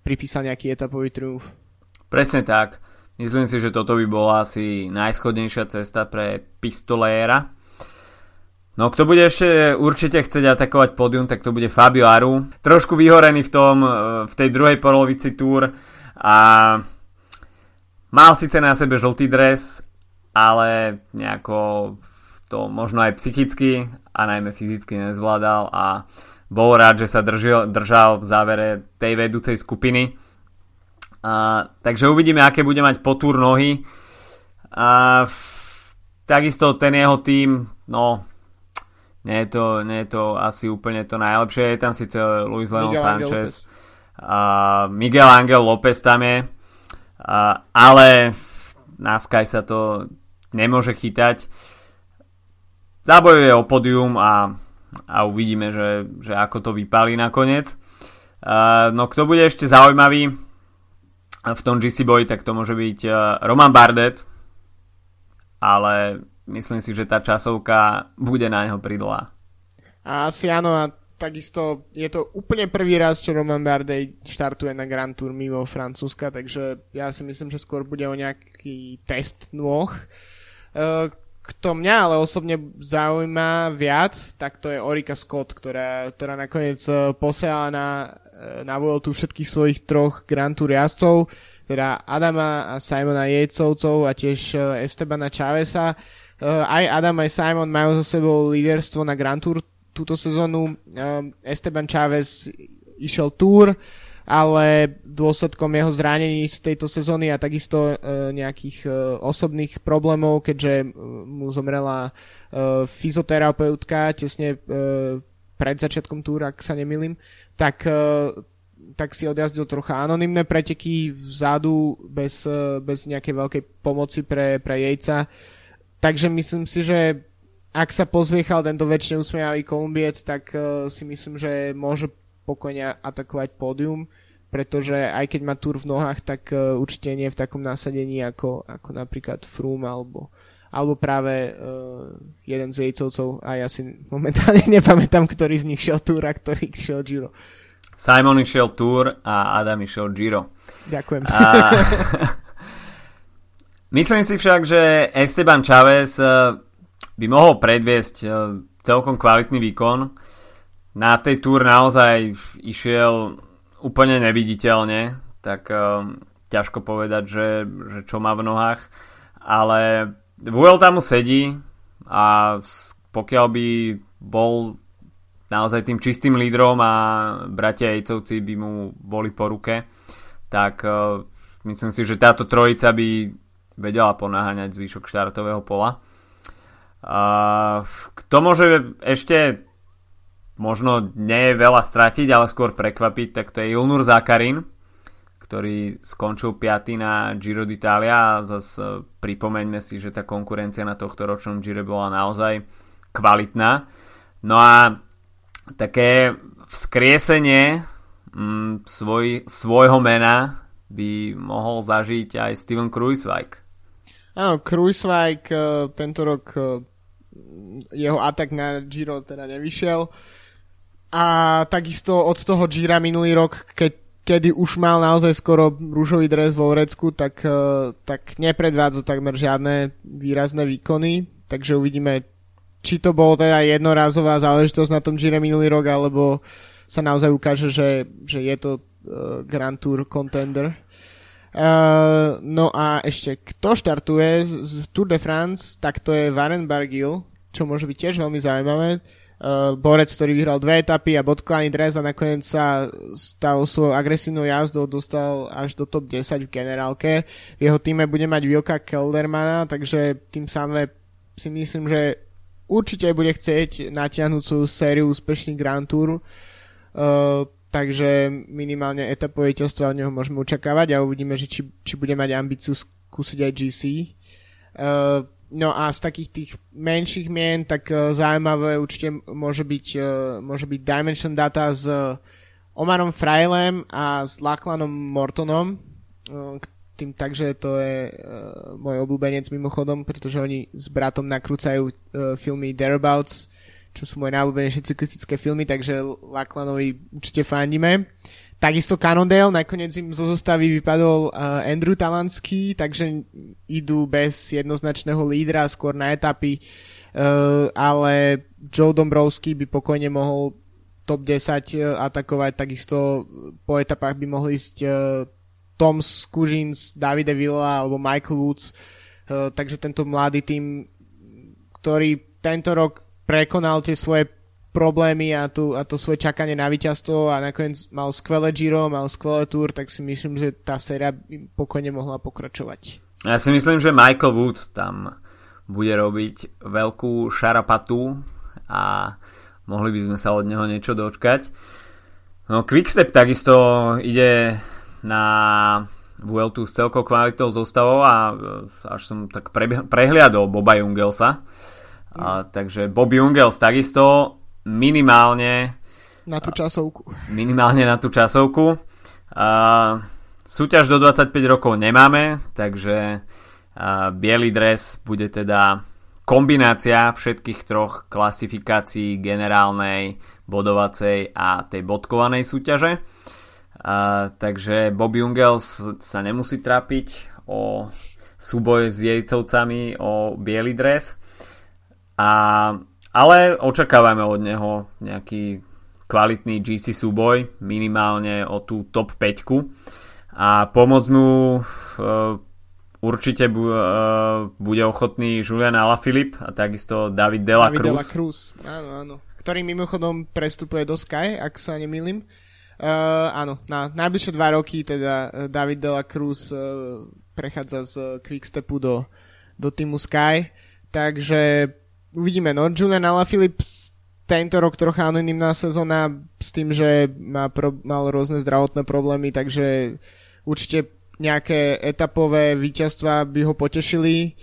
pripísal nejaký etapový triumf. Presne tak. Myslím si, že toto by bola asi najschodnejšia cesta pre pistoléra. No kto bude ešte určite chcieť atakovať pódium, tak to bude Fabio Aru. Trošku vyhorený v tom, e, v tej druhej polovici túr a Mal síce na sebe žltý dres, ale nejako to možno aj psychicky a najmä fyzicky nezvládal a bol rád, že sa držil, držal v závere tej vedúcej skupiny. A, takže uvidíme, aké bude mať potúr nohy. A, takisto ten jeho tým, no nie je, to, nie je to asi úplne to najlepšie. Je tam síce Luis Leon Sanchez, a Miguel Angel López tam je ale na Sky sa to nemôže chytať. Zabojuje o podium a, a uvidíme, že, že ako to vypálí nakoniec. no kto bude ešte zaujímavý v tom GC boji, tak to môže byť Roman Bardet, ale myslím si, že tá časovka bude na neho pridlá. Asi áno, a takisto je to úplne prvý raz, čo Roman Bardet štartuje na Grand Tour mimo Francúzska, takže ja si myslím, že skôr bude o nejaký test nôh. Uh, kto mňa ale osobne zaujíma viac, tak to je Orika Scott, ktorá, ktorá nakoniec e, posiela na, e, na Vueltu všetkých svojich troch Grand Tour jazdcov. teda Adama a Simona Jejcovcov a tiež Estebana Chavesa. Aj Adam aj Simon majú za sebou líderstvo na Grand Tour túto sezónu. Esteban Chavez išiel Tour, ale dôsledkom jeho zranení z tejto sezóny a takisto nejakých osobných problémov, keďže mu zomrela fyzoterapeutka tesne pred začiatkom túra, ak sa nemýlim, tak, tak si odjazdil trocha anonymné preteky vzadu bez, bez nejakej veľkej pomoci pre, pre jejca. Takže myslím si, že ak sa pozviechal tento väčšine usmievavý Kolumbiec, tak uh, si myslím, že môže pokojne atakovať pódium, pretože aj keď má túr v nohách, tak uh, určite nie v takom nasadení ako, ako napríklad Froome alebo, alebo práve uh, jeden z jejcovcov a ja si momentálne nepamätám, ktorý z nich šiel Tour a ktorý šiel Giro. Simon išiel Tour a Adam išiel Giro. Ďakujem. A... Myslím si však, že Esteban Chávez eh, by mohol predviesť eh, celkom kvalitný výkon. Na tej Tour naozaj išiel úplne neviditeľne, tak ťažko povedať, že, že čo má v nohách, ale Vuelta mu sedí a pokiaľ by bol naozaj tým čistým lídrom a bratia Ejcovci by mu boli po ruke, tak myslím si, že táto trojica by vedela ponáhaňať zvýšok štartového pola. Uh, kto môže ešte možno nie je veľa stratiť, ale skôr prekvapiť, tak to je Ilnur Zakarin, ktorý skončil 5. na Giro d'Italia a zase pripomeňme si, že tá konkurencia na tohto ročnom Gire bola naozaj kvalitná. No a také vzkriesenie mm, svoj, svojho mena by mohol zažiť aj Steven Kruiswijk. Áno, Kruiswijk e, tento rok e, jeho atak na Giro teda nevyšiel. A takisto od toho Gira minulý rok, keď kedy už mal naozaj skoro rúžový dres vo Vrecku, tak, eh, tak nepredvádza takmer žiadne výrazné výkony, takže uvidíme, či to bolo teda jednorázová záležitosť na tom Gire minulý rok, alebo sa naozaj ukáže, že, že je to Grand Tour contender. Uh, no a ešte kto štartuje z Tour de France, tak to je Warren Bargill, čo môže byť tiež veľmi zaujímavé uh, borec, ktorý vyhral dve etapy a bodkovaný dres a nakoniec sa stal svojou agresívnou jazdou dostal až do top 10 v generálke. V jeho týme bude mať Vilka Keldermana, takže tým samé si myslím, že určite bude chcieť natiahnuť svoju sériu úspešných Grand Tour. Uh, takže minimálne etapové víťazstvo od neho môžeme očakávať a uvidíme, že či, či bude mať ambíciu skúsiť aj GC. Uh, No a z takých tých menších mien, tak uh, zaujímavé určite môže byť, uh, môže byť Dimension Data s uh, Omarom Frailem a s Laclanom Mortonom. Uh, tým takže to je uh, môj obľúbenec mimochodom, pretože oni s bratom nakrúcajú uh, filmy Thereabouts, čo sú moje najobľúbenejšie cyklistické filmy, takže Laclanovi určite fandíme. Takisto Cannondale, nakoniec im zo zostavy vypadol uh, Andrew Talanský, takže idú bez jednoznačného lídra skôr na etapy, uh, ale Joe Dombrovský by pokojne mohol top 10 uh, atakovať, takisto po etapách by mohli ísť uh, Tom Skujins, Davide Villa alebo Michael Woods, uh, takže tento mladý tým, ktorý tento rok prekonal tie svoje problémy a, tu, a to svoje čakanie na víťazstvo a nakoniec mal skvelé Giro, mal skvelé Tour, tak si myslím, že tá séria pokojne mohla pokračovať. Ja si myslím, že Michael Woods tam bude robiť veľkú šarapatu a mohli by sme sa od neho niečo dočkať. No Quickstep takisto ide na Vueltu s celkou kvalitou zostavou a až som tak prehliadol Boba Jungelsa. A, takže Bob Jungels takisto minimálne na tú časovku. Minimálne na tú časovku. Uh, súťaž do 25 rokov nemáme, takže uh, biely dres bude teda kombinácia všetkých troch klasifikácií generálnej, bodovacej a tej bodkovanej súťaže. Uh, takže Bob Jungels sa nemusí trápiť o súboj s jejcovcami o biely dres. A ale očakávame od neho nejaký kvalitný GC súboj, minimálne o tú top 5. a pomôcť mu uh, určite bu, uh, bude ochotný Julian Alaphilippe a takisto David Dela David Cruz. Dela Cruz, áno, áno. Ktorý mimochodom prestupuje do Sky, ak sa nemýlim. Uh, áno, na najbližšie dva roky teda David Dela Cruz uh, prechádza z Quickstepu do, do týmu Sky. Takže uvidíme, no Julian Alaphilippe tento rok trocha anonimná sezóna s tým, že má pro, mal rôzne zdravotné problémy, takže určite nejaké etapové víťazstva by ho potešili.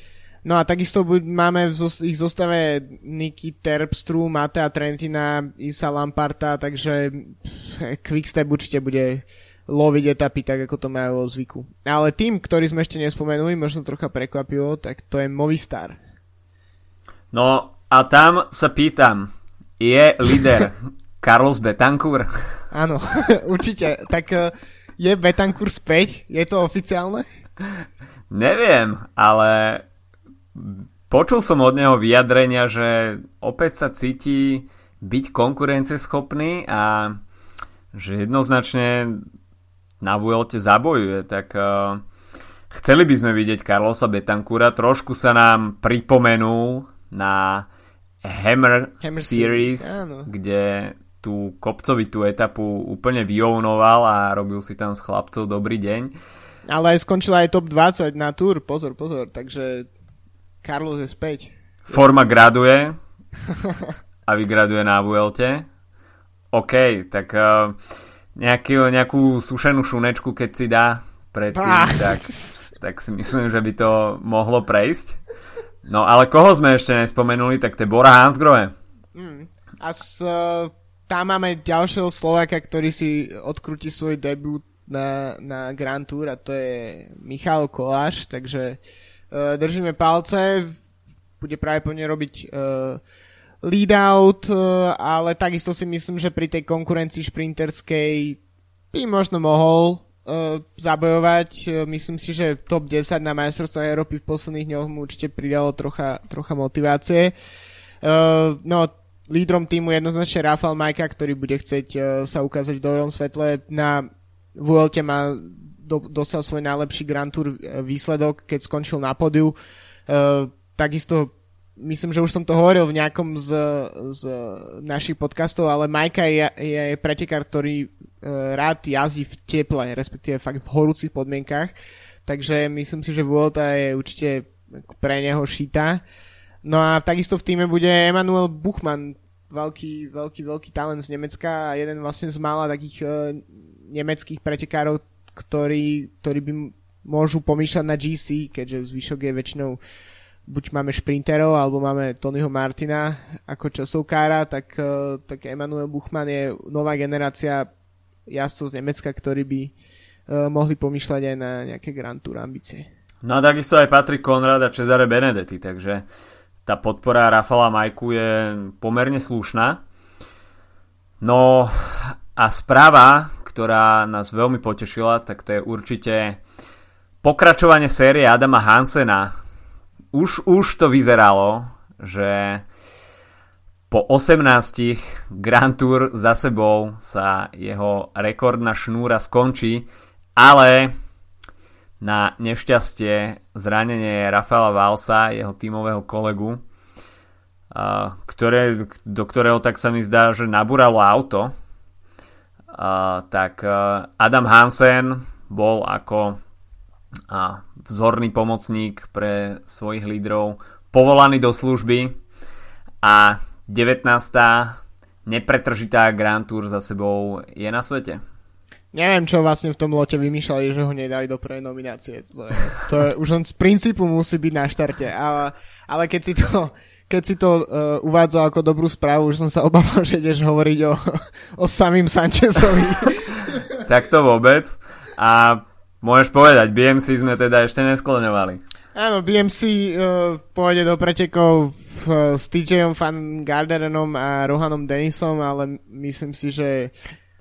No a takisto máme v ich zostave Niky Terpstru, Matea Trentina, Isa Lamparta, takže Quickstep určite bude loviť etapy tak, ako to majú o zvyku. Ale tým, ktorý sme ešte nespomenuli, možno trocha prekvapivo, tak to je Movistar. No a tam sa pýtam, je líder Carlos Betancourt? Áno, určite. Tak eh, je Betancourt späť? Je to oficiálne? Neviem, ale počul som od neho vyjadrenia, že opäť sa cíti byť konkurenceschopný a že jednoznačne na Vuelte zabojuje, tak uh, chceli by sme vidieť Carlosa Betancura, trošku sa nám pripomenul na Hammer, Hammer Series, Series kde tú kopcovitú etapu úplne vyovnoval a robil si tam s chlapcov dobrý deň. Ale aj skončila aj top 20 na Tour, pozor, pozor, takže Carlos je späť. Forma graduje a vygraduje na Vuelte. OK, tak uh, nejaký, nejakú sušenú šunečku, keď si dá predtým, ah. tak, tak si myslím, že by to mohlo prejsť. No ale koho sme ešte nespomenuli, tak to je Bora Hansgrohe. Mm. A s, uh, tam máme ďalšieho Slováka, ktorý si odkrúti svoj debut na, na Grand Tour a to je Michal Koláš, takže uh, držíme palce, bude práve po robiť uh, lead out, uh, ale takisto si myslím, že pri tej konkurencii šprinterskej by možno mohol uh, zabojovať. Uh, myslím si, že top 10 na majstrovstvách Európy v posledných dňoch mu určite pridalo trocha, trocha motivácie. Uh, no, lídrom týmu jednoznačne Rafael Majka, ktorý bude chcieť uh, sa ukázať v dobrom svetle. Na Vuelte má do, dostal svoj najlepší Grand Tour výsledok, keď skončil na podiu. Uh, takisto myslím, že už som to hovoril v nejakom z, z našich podcastov, ale Majka je, je pretekár, ktorý uh, rád jazdí v teple, respektíve fakt v horúcich podmienkach. Takže myslím si, že Vuelta je určite pre neho šita. No a takisto v týme bude Emanuel Buchmann, veľký, veľký, veľký talent z Nemecka a jeden vlastne z mála takých uh, nemeckých pretekárov, ktorí, ktorí by môžu pomýšľať na GC, keďže zvyšok je väčšinou buď máme šprinterov, alebo máme Tonyho Martina ako časovkára, tak, uh, tak Emanuel Buchmann je nová generácia jazdcov z Nemecka, ktorí by uh, mohli pomýšľať aj na nejaké Grand Tour ambície. No a takisto aj Patrick Konrad a Cesare Benedetti, takže tá podpora Rafala Majku je pomerne slušná. No a správa, ktorá nás veľmi potešila, tak to je určite pokračovanie série Adama Hansena. Už, už to vyzeralo, že po 18 Grand Tour za sebou sa jeho rekordná šnúra skončí, ale na nešťastie zranenie Rafaela Valsa, jeho tímového kolegu, ktoré, do ktorého tak sa mi zdá, že nabúralo auto, tak Adam Hansen bol ako vzorný pomocník pre svojich lídrov povolaný do služby a 19. nepretržitá Grand Tour za sebou je na svete. Neviem, čo vlastne v tom lote vymýšľali, že ho nedali do prvej nominácie. To je, to je, už on z princípu musí byť na štarte, ale, ale keď si to, keď si to uh, uvádzal ako dobrú správu, už som sa obával, že ideš hovoriť o, o samým Sanchezovi. tak to vôbec. A môžeš povedať, BMC sme teda ešte neskloňovali. Áno, BMC uh, pôjde do pretekov v, s TJom Van Garderenom a Rohanom Denisom, ale myslím si, že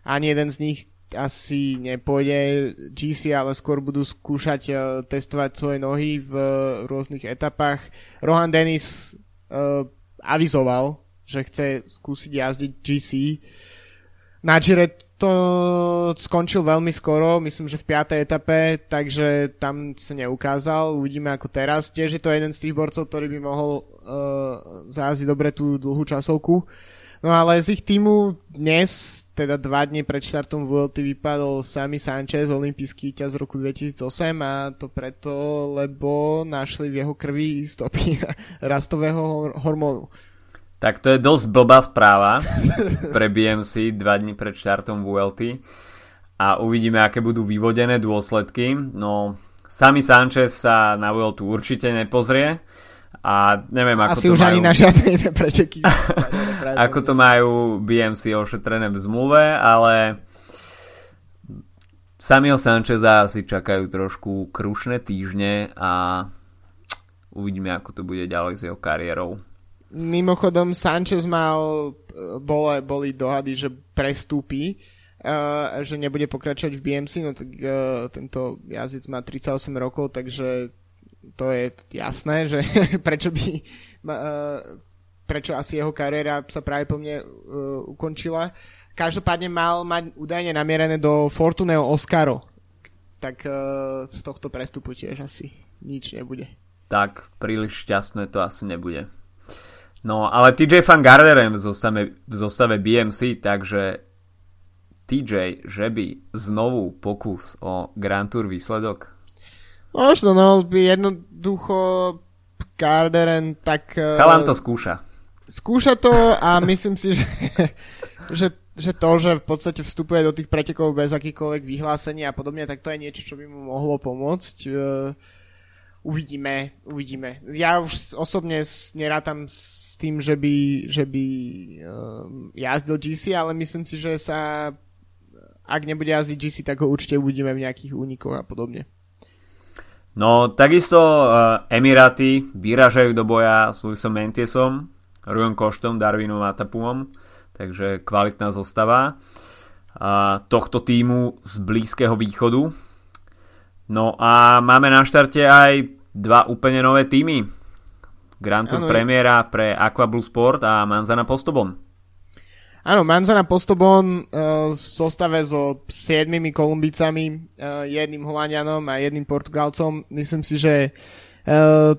ani jeden z nich asi nepôjde GC, ale skôr budú skúšať uh, testovať svoje nohy v uh, rôznych etapách. Rohan Dennis uh, avizoval, že chce skúsiť jazdiť GC. Na Gire to skončil veľmi skoro, myslím, že v 5. etape, takže tam sa neukázal, uvidíme ako teraz. Tiež je to jeden z tých borcov, ktorý by mohol uh, zájsť dobre tú dlhú časovku. No ale z ich týmu dnes, teda dva dní pred štartom VLT vypadol Sami Sanchez, olimpijský víťaz z roku 2008 a to preto, lebo našli v jeho krvi stopy rastového hormónu. Tak to je dosť blbá správa pre BMC dva dní pred štartom VLT a uvidíme, aké budú vyvodené dôsledky. No, sami Sanchez sa na VLT určite nepozrie a neviem, ako Asi to už majú... ani na žiadne preteky. ako to majú BMC ošetrené v zmluve, ale Samio Sancheza asi čakajú trošku krušné týždne a uvidíme, ako to bude ďalej s jeho kariérou. Mimochodom, Sanchez mal, bol, boli dohady, že prestúpi, uh, že nebude pokračovať v BMC, no tak uh, tento jazyc má 38 rokov, takže to je jasné, že prečo by uh, prečo asi jeho kariéra sa práve po mne uh, ukončila. Každopádne mal mať údajne namierené do Fortuneo Oscaro. Tak uh, z tohto prestupu tiež asi nič nebude. Tak, príliš šťastné to asi nebude. No, ale TJ Van Garderem v zostave, v zostave BMC, takže TJ, že by znovu pokus o Grand Tour výsledok? Možno, no, jednoducho Garderen tak... Chalan to skúša. Skúša to a myslím si, že, že, že to, že v podstate vstupuje do tých pretekov bez akýkoľvek vyhlásení a podobne, tak to je niečo, čo by mu mohlo pomôcť. Uh, uvidíme, uvidíme. Ja už osobne nerátam s tým, že by, že by um, jazdil GC, ale myslím si, že sa ak nebude jazdiť GC, tak ho určite uvidíme v nejakých únikoch a podobne. No, takisto uh, Emiráty vyražajú do boja s Luisom Mentiesom, Rujon Koštom, Darwinom a Tapumom, takže kvalitná zostava uh, tohto týmu z Blízkeho východu. No a máme na štarte aj dva úplne nové týmy. Grand Tour ano, premiéra pre Aqua Blue Sport a Manzana Postobon. Áno, Manzana Postobon uh, v zostave so siedmimi Kolumbicami, uh, jedným Holandianom a jedným Portugalcom. Myslím si, že uh,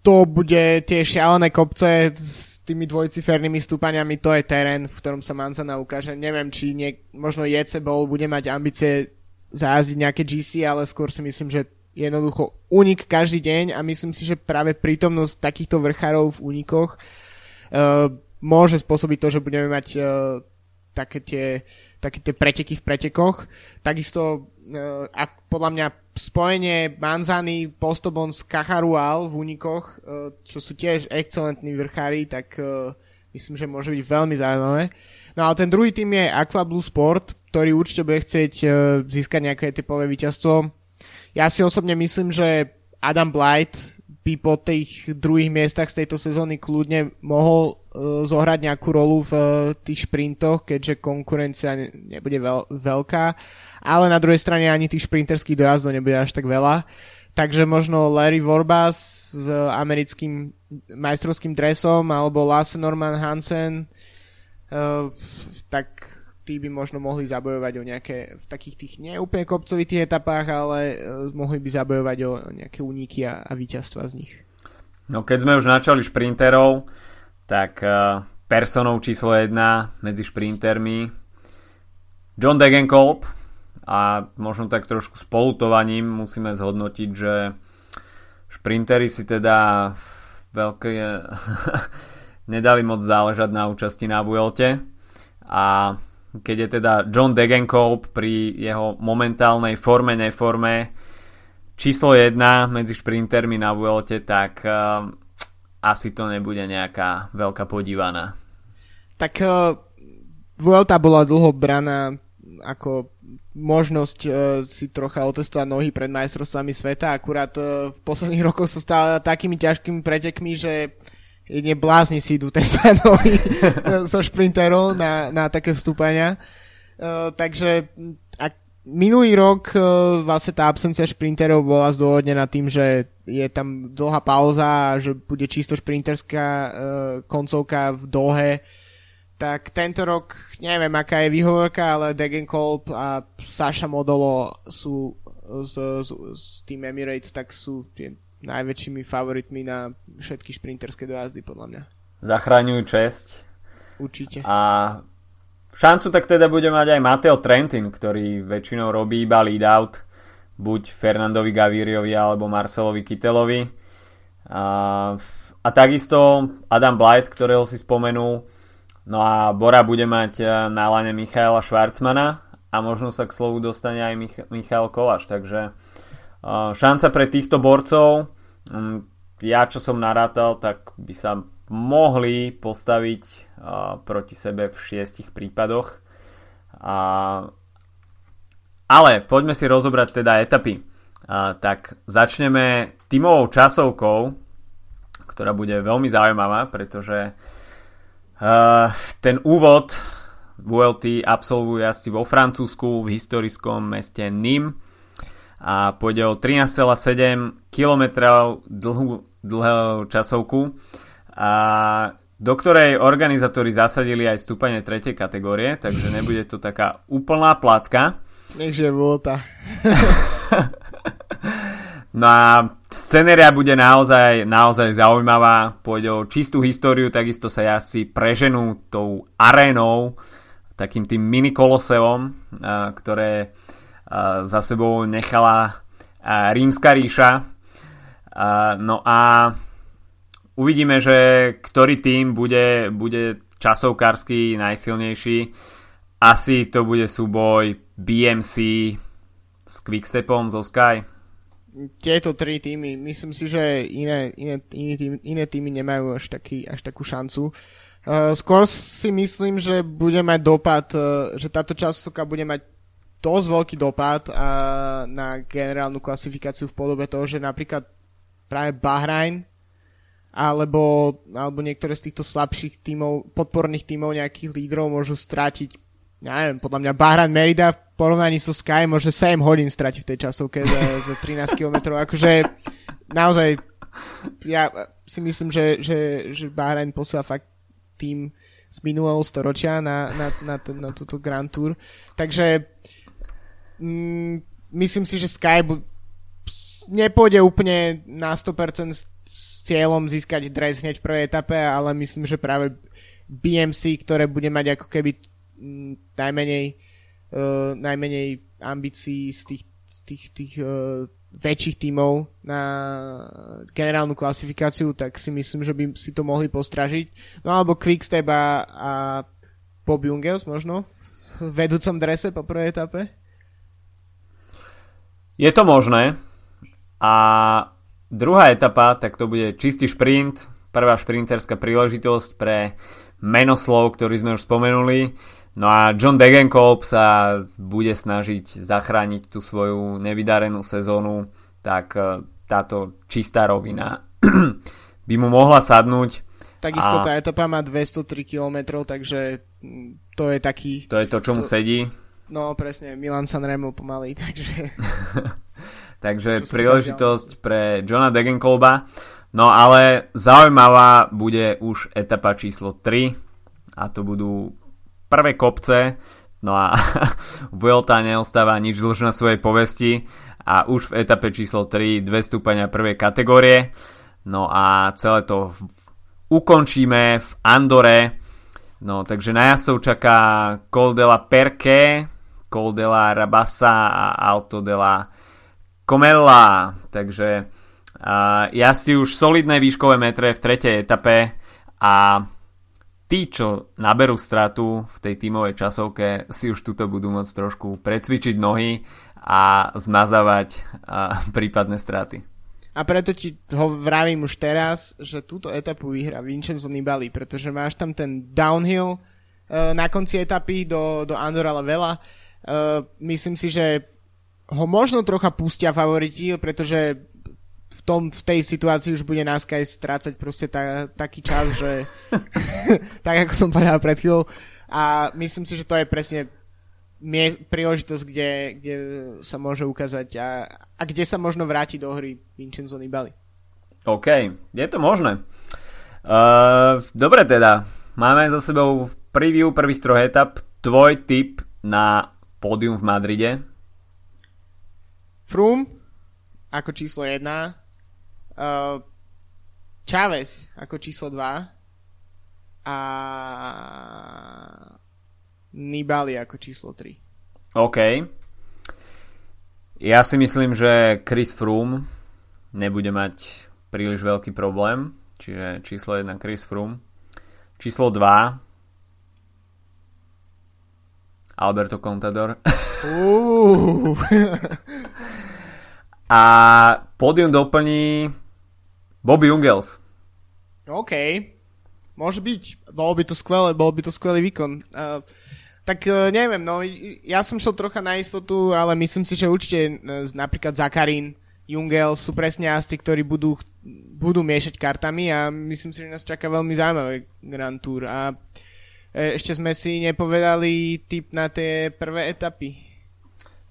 to bude tie šialené kopce s tými dvojcifernými stúpaniami, to je terén, v ktorom sa Manzana ukáže. Neviem, či nie, možno JC Ball bude mať ambície zajazdiť nejaké GC, ale skôr si myslím, že jednoducho únik každý deň a myslím si, že práve prítomnosť takýchto vrchárov v únikoch uh, môže spôsobiť to, že budeme mať uh, také, tie, také tie preteky v pretekoch. Takisto uh, a podľa mňa spojenie Manzany, Postobon s Kacharual v únikoch, uh, čo sú tiež excelentní vrchári, tak uh, myslím, že môže byť veľmi zaujímavé. No ale ten druhý tým je Aqua Blue Sport, ktorý určite bude chcieť uh, získať nejaké typové víťazstvo ja si osobne myslím, že Adam Blight by po tých druhých miestach z tejto sezóny kľudne mohol uh, zohrať nejakú rolu v uh, tých šprintoch, keďže konkurencia nebude veľ- veľká, ale na druhej strane ani tých šprinterských dojazdov nebude až tak veľa. Takže možno Larry Vorbas s americkým majstrovským dresom alebo Lasse Norman Hansen uh, tak tí by možno mohli zabojovať o nejaké v takých tých neúplne kopcovitých etapách, ale uh, mohli by zabojovať o nejaké úniky a, a víťazstva z nich. No keď sme už načali šprinterov, tak uh, personou číslo 1 medzi šprintermi John Degenkolb a možno tak trošku spolutovaním musíme zhodnotiť, že šprintery si teda veľké nedali moc záležať na účasti na Vuelte a keď je teda John Degenkolb pri jeho momentálnej forme, neforme číslo 1 medzi šprintermi na Vuelte, tak uh, asi to nebude nejaká veľká podívaná. Tak uh, Vuelta bola dlho braná ako možnosť uh, si trocha otestovať nohy pred majstrovstvami sveta, akurát uh, v posledných rokoch sa stala takými ťažkými pretekmi, že jedne blázni si idú Tesanovi so šprinterov na, na také vstúpania. Uh, takže ak minulý rok uh, vlastne tá absencia šprinterov bola zdôvodnená tým, že je tam dlhá pauza a že bude čisto šprinterská uh, koncovka v Dohe. tak tento rok, neviem aká je výhovorka, ale Degenkolb a Sasha Modolo sú z, z, z Team Emirates, tak sú najväčšími favoritmi na všetky šprinterské dojazdy, podľa mňa. Zachraňujú česť. Určite. A šancu tak teda bude mať aj Mateo Trentin, ktorý väčšinou robí iba lead out, buď Fernandovi Gavíriovi alebo Marcelovi Kitelovi. A, a takisto Adam Blight, ktorého si spomenul, No a Bora bude mať e, na lane Michaela Švarcmana a možno sa k slovu dostane aj Mich- Michal Kolaš, takže uh, šanca pre týchto borcov, um, ja čo som narátal, tak by sa mohli postaviť proti sebe v šiestich prípadoch. A, ale poďme si rozobrať teda etapy. Tak začneme tímovou časovkou, ktorá bude veľmi zaujímavá, pretože ten úvod VLT absolvujú asi vo Francúzsku v historickom meste Nîmes a pôjde o 13,7 km dlhú, dlhú časovku a do ktorej organizátori zasadili aj stúpanie 3. kategórie, takže nebude to taká úplná placka. Nechže Volta. No a scenéria bude naozaj, naozaj zaujímavá, pôjde o čistú históriu, takisto sa asi preženú tou arénou, takým tým mini koloseom, ktoré za sebou nechala rímska ríša. No a uvidíme, že ktorý tým bude, bude časovkársky najsilnejší. Asi to bude súboj BMC s Quickstepom zo Sky tieto tri týmy, myslím si, že iné, iné, iné, týmy, iné týmy nemajú až, taký, až takú šancu. Uh, skôr si myslím, že bude mať dopad, uh, že táto časovka bude mať dosť veľký dopad uh, na generálnu klasifikáciu v podobe toho, že napríklad práve Bahrajn alebo, alebo niektoré z týchto slabších tímov, podporných tímov nejakých lídrov môžu strátiť neviem, podľa mňa Bahran Merida v porovnaní so Sky môže 7 hodín stratiť v tej časovke za, za 13 km. Akože naozaj ja si myslím, že, že, že Bahrain posiela fakt tým z minulého storočia na, na, na, to, na túto Grand Tour. Takže mm, myslím si, že Sky bu- nepôjde úplne na 100% s, cieľom získať dres hneď v prvej etape, ale myslím, že práve BMC, ktoré bude mať ako keby najmenej, uh, najmenej ambícií z tých, z tých, tých uh, väčších tímov na generálnu klasifikáciu, tak si myslím, že by si to mohli postražiť. No alebo Quickstep a, a Bob Jungels možno v vedúcom drese po prvej etape? Je to možné. A druhá etapa, tak to bude čistý šprint, prvá šprinterská príležitosť pre menoslov, ktorý sme už spomenuli. No a John Degenkolb sa bude snažiť zachrániť tú svoju nevydarenú sezónu, tak e, táto čistá rovina by mu mohla sadnúť. Takisto a... tá etapa má 203 km, takže to je taký... To je to, čo mu to... sedí. No presne, Milan Sanremo pomaly, takže... takže príležitosť pre Johna Degenkolba. No ale zaujímavá bude už etapa číslo 3 a to budú prvé kopce, no a Vuelta neostáva nič dlž na svojej povesti a už v etape číslo 3 dve stúpania prvej kategórie. No a celé to ukončíme v Andore. No takže na jazdcov čaká Col de la Col de la Rabassa a Alto de la Comella. Takže uh, si už solidné výškové metre v tretej etape a tí, čo naberú stratu v tej tímovej časovke, si už tuto budú môcť trošku precvičiť nohy a zmazávať prípadné straty. A preto ti ho vravím už teraz, že túto etapu vyhrá Vincenzo Nibali, pretože máš tam ten downhill uh, na konci etapy do, do Andorra la Vela. Uh, myslím si, že ho možno trocha pustia favoriti, pretože tom, v tej situácii už bude nás Sky strácať proste ta, taký čas, že tak ako som povedal pred chvíľou a myslím si, že to je presne mie- príležitosť, kde, kde sa môže ukázať a, a kde sa možno vráti do hry Vincenzo Nibali. OK, je to možné. Uh, dobre teda, máme za sebou preview prvých troch etap, tvoj tip na pódium v Madride? Froome ako číslo 1, uh, Chávez ako číslo 2 a Nibali ako číslo 3. OK. Ja si myslím, že Chris Froome nebude mať príliš veľký problém, čiže číslo 1 Chris Froome. Číslo 2 Alberto Contador. Uh. A pódium doplní Bobby Ungels. OK. Môže byť. Bolo by to skvelé, bol by to skvelý výkon. Uh, tak uh, neviem, no ja som šel trocha na istotu, ale myslím si, že určite uh, napríklad Zakarín, Jungel sú presne asi, ktorí budú, budú miešať kartami a myslím si, že nás čaká veľmi zaujímavé Grand Tour. A ešte sme si nepovedali tip na tie prvé etapy.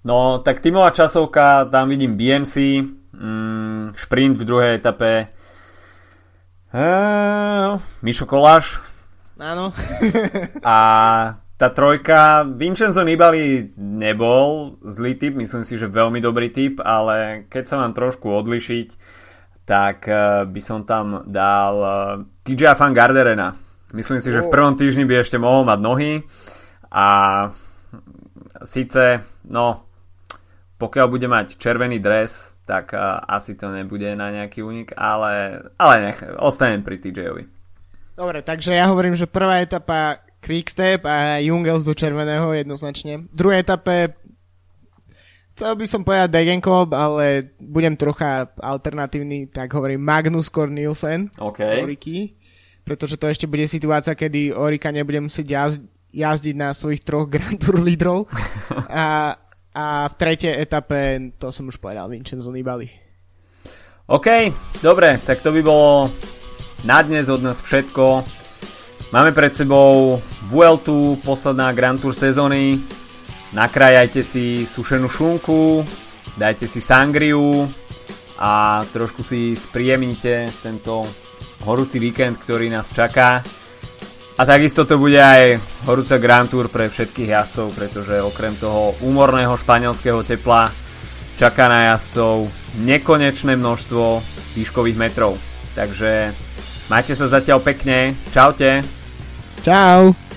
No, tak tímová časovka, tam vidím BMC, mm, šprint v druhej etape, uh, Mišo Koláš. Áno. a tá trojka, Vincenzo Nibali nebol zlý typ, myslím si, že veľmi dobrý typ, ale keď sa mám trošku odlišiť, tak uh, by som tam dal uh, TJ Van Garderena. Myslím si, že v prvom týždni by ešte mohol mať nohy a síce, no, pokiaľ bude mať červený dres, tak uh, asi to nebude na nejaký únik, ale, ale nech, ostanem pri TJ-ovi. Dobre, takže ja hovorím, že prvá etapa Quickstep a Jungels do červeného jednoznačne. V druhej etape chcel by som povedať Degenkolb, ale budem trocha alternatívny, tak hovorím Magnus Cornelsen. OK. Oriky, pretože to ešte bude situácia, kedy Orika nebude musieť jazd- jazdiť na svojich troch Grand Tour lídrov. a, a v tretej etape, to som už povedal, Vincenzo Nibali. OK, dobre, tak to by bolo na dnes od nás všetko. Máme pred sebou Vueltu, posledná Grand Tour sezóny. Nakrajajte si sušenú šunku, dajte si sangriu a trošku si spríjemnite tento horúci víkend, ktorý nás čaká. A takisto to bude aj horúca Grand Tour pre všetkých jazdcov, pretože okrem toho úmorného španielského tepla čaká na jazdcov nekonečné množstvo výškových metrov. Takže majte sa zatiaľ pekne. Čaute. Ciao.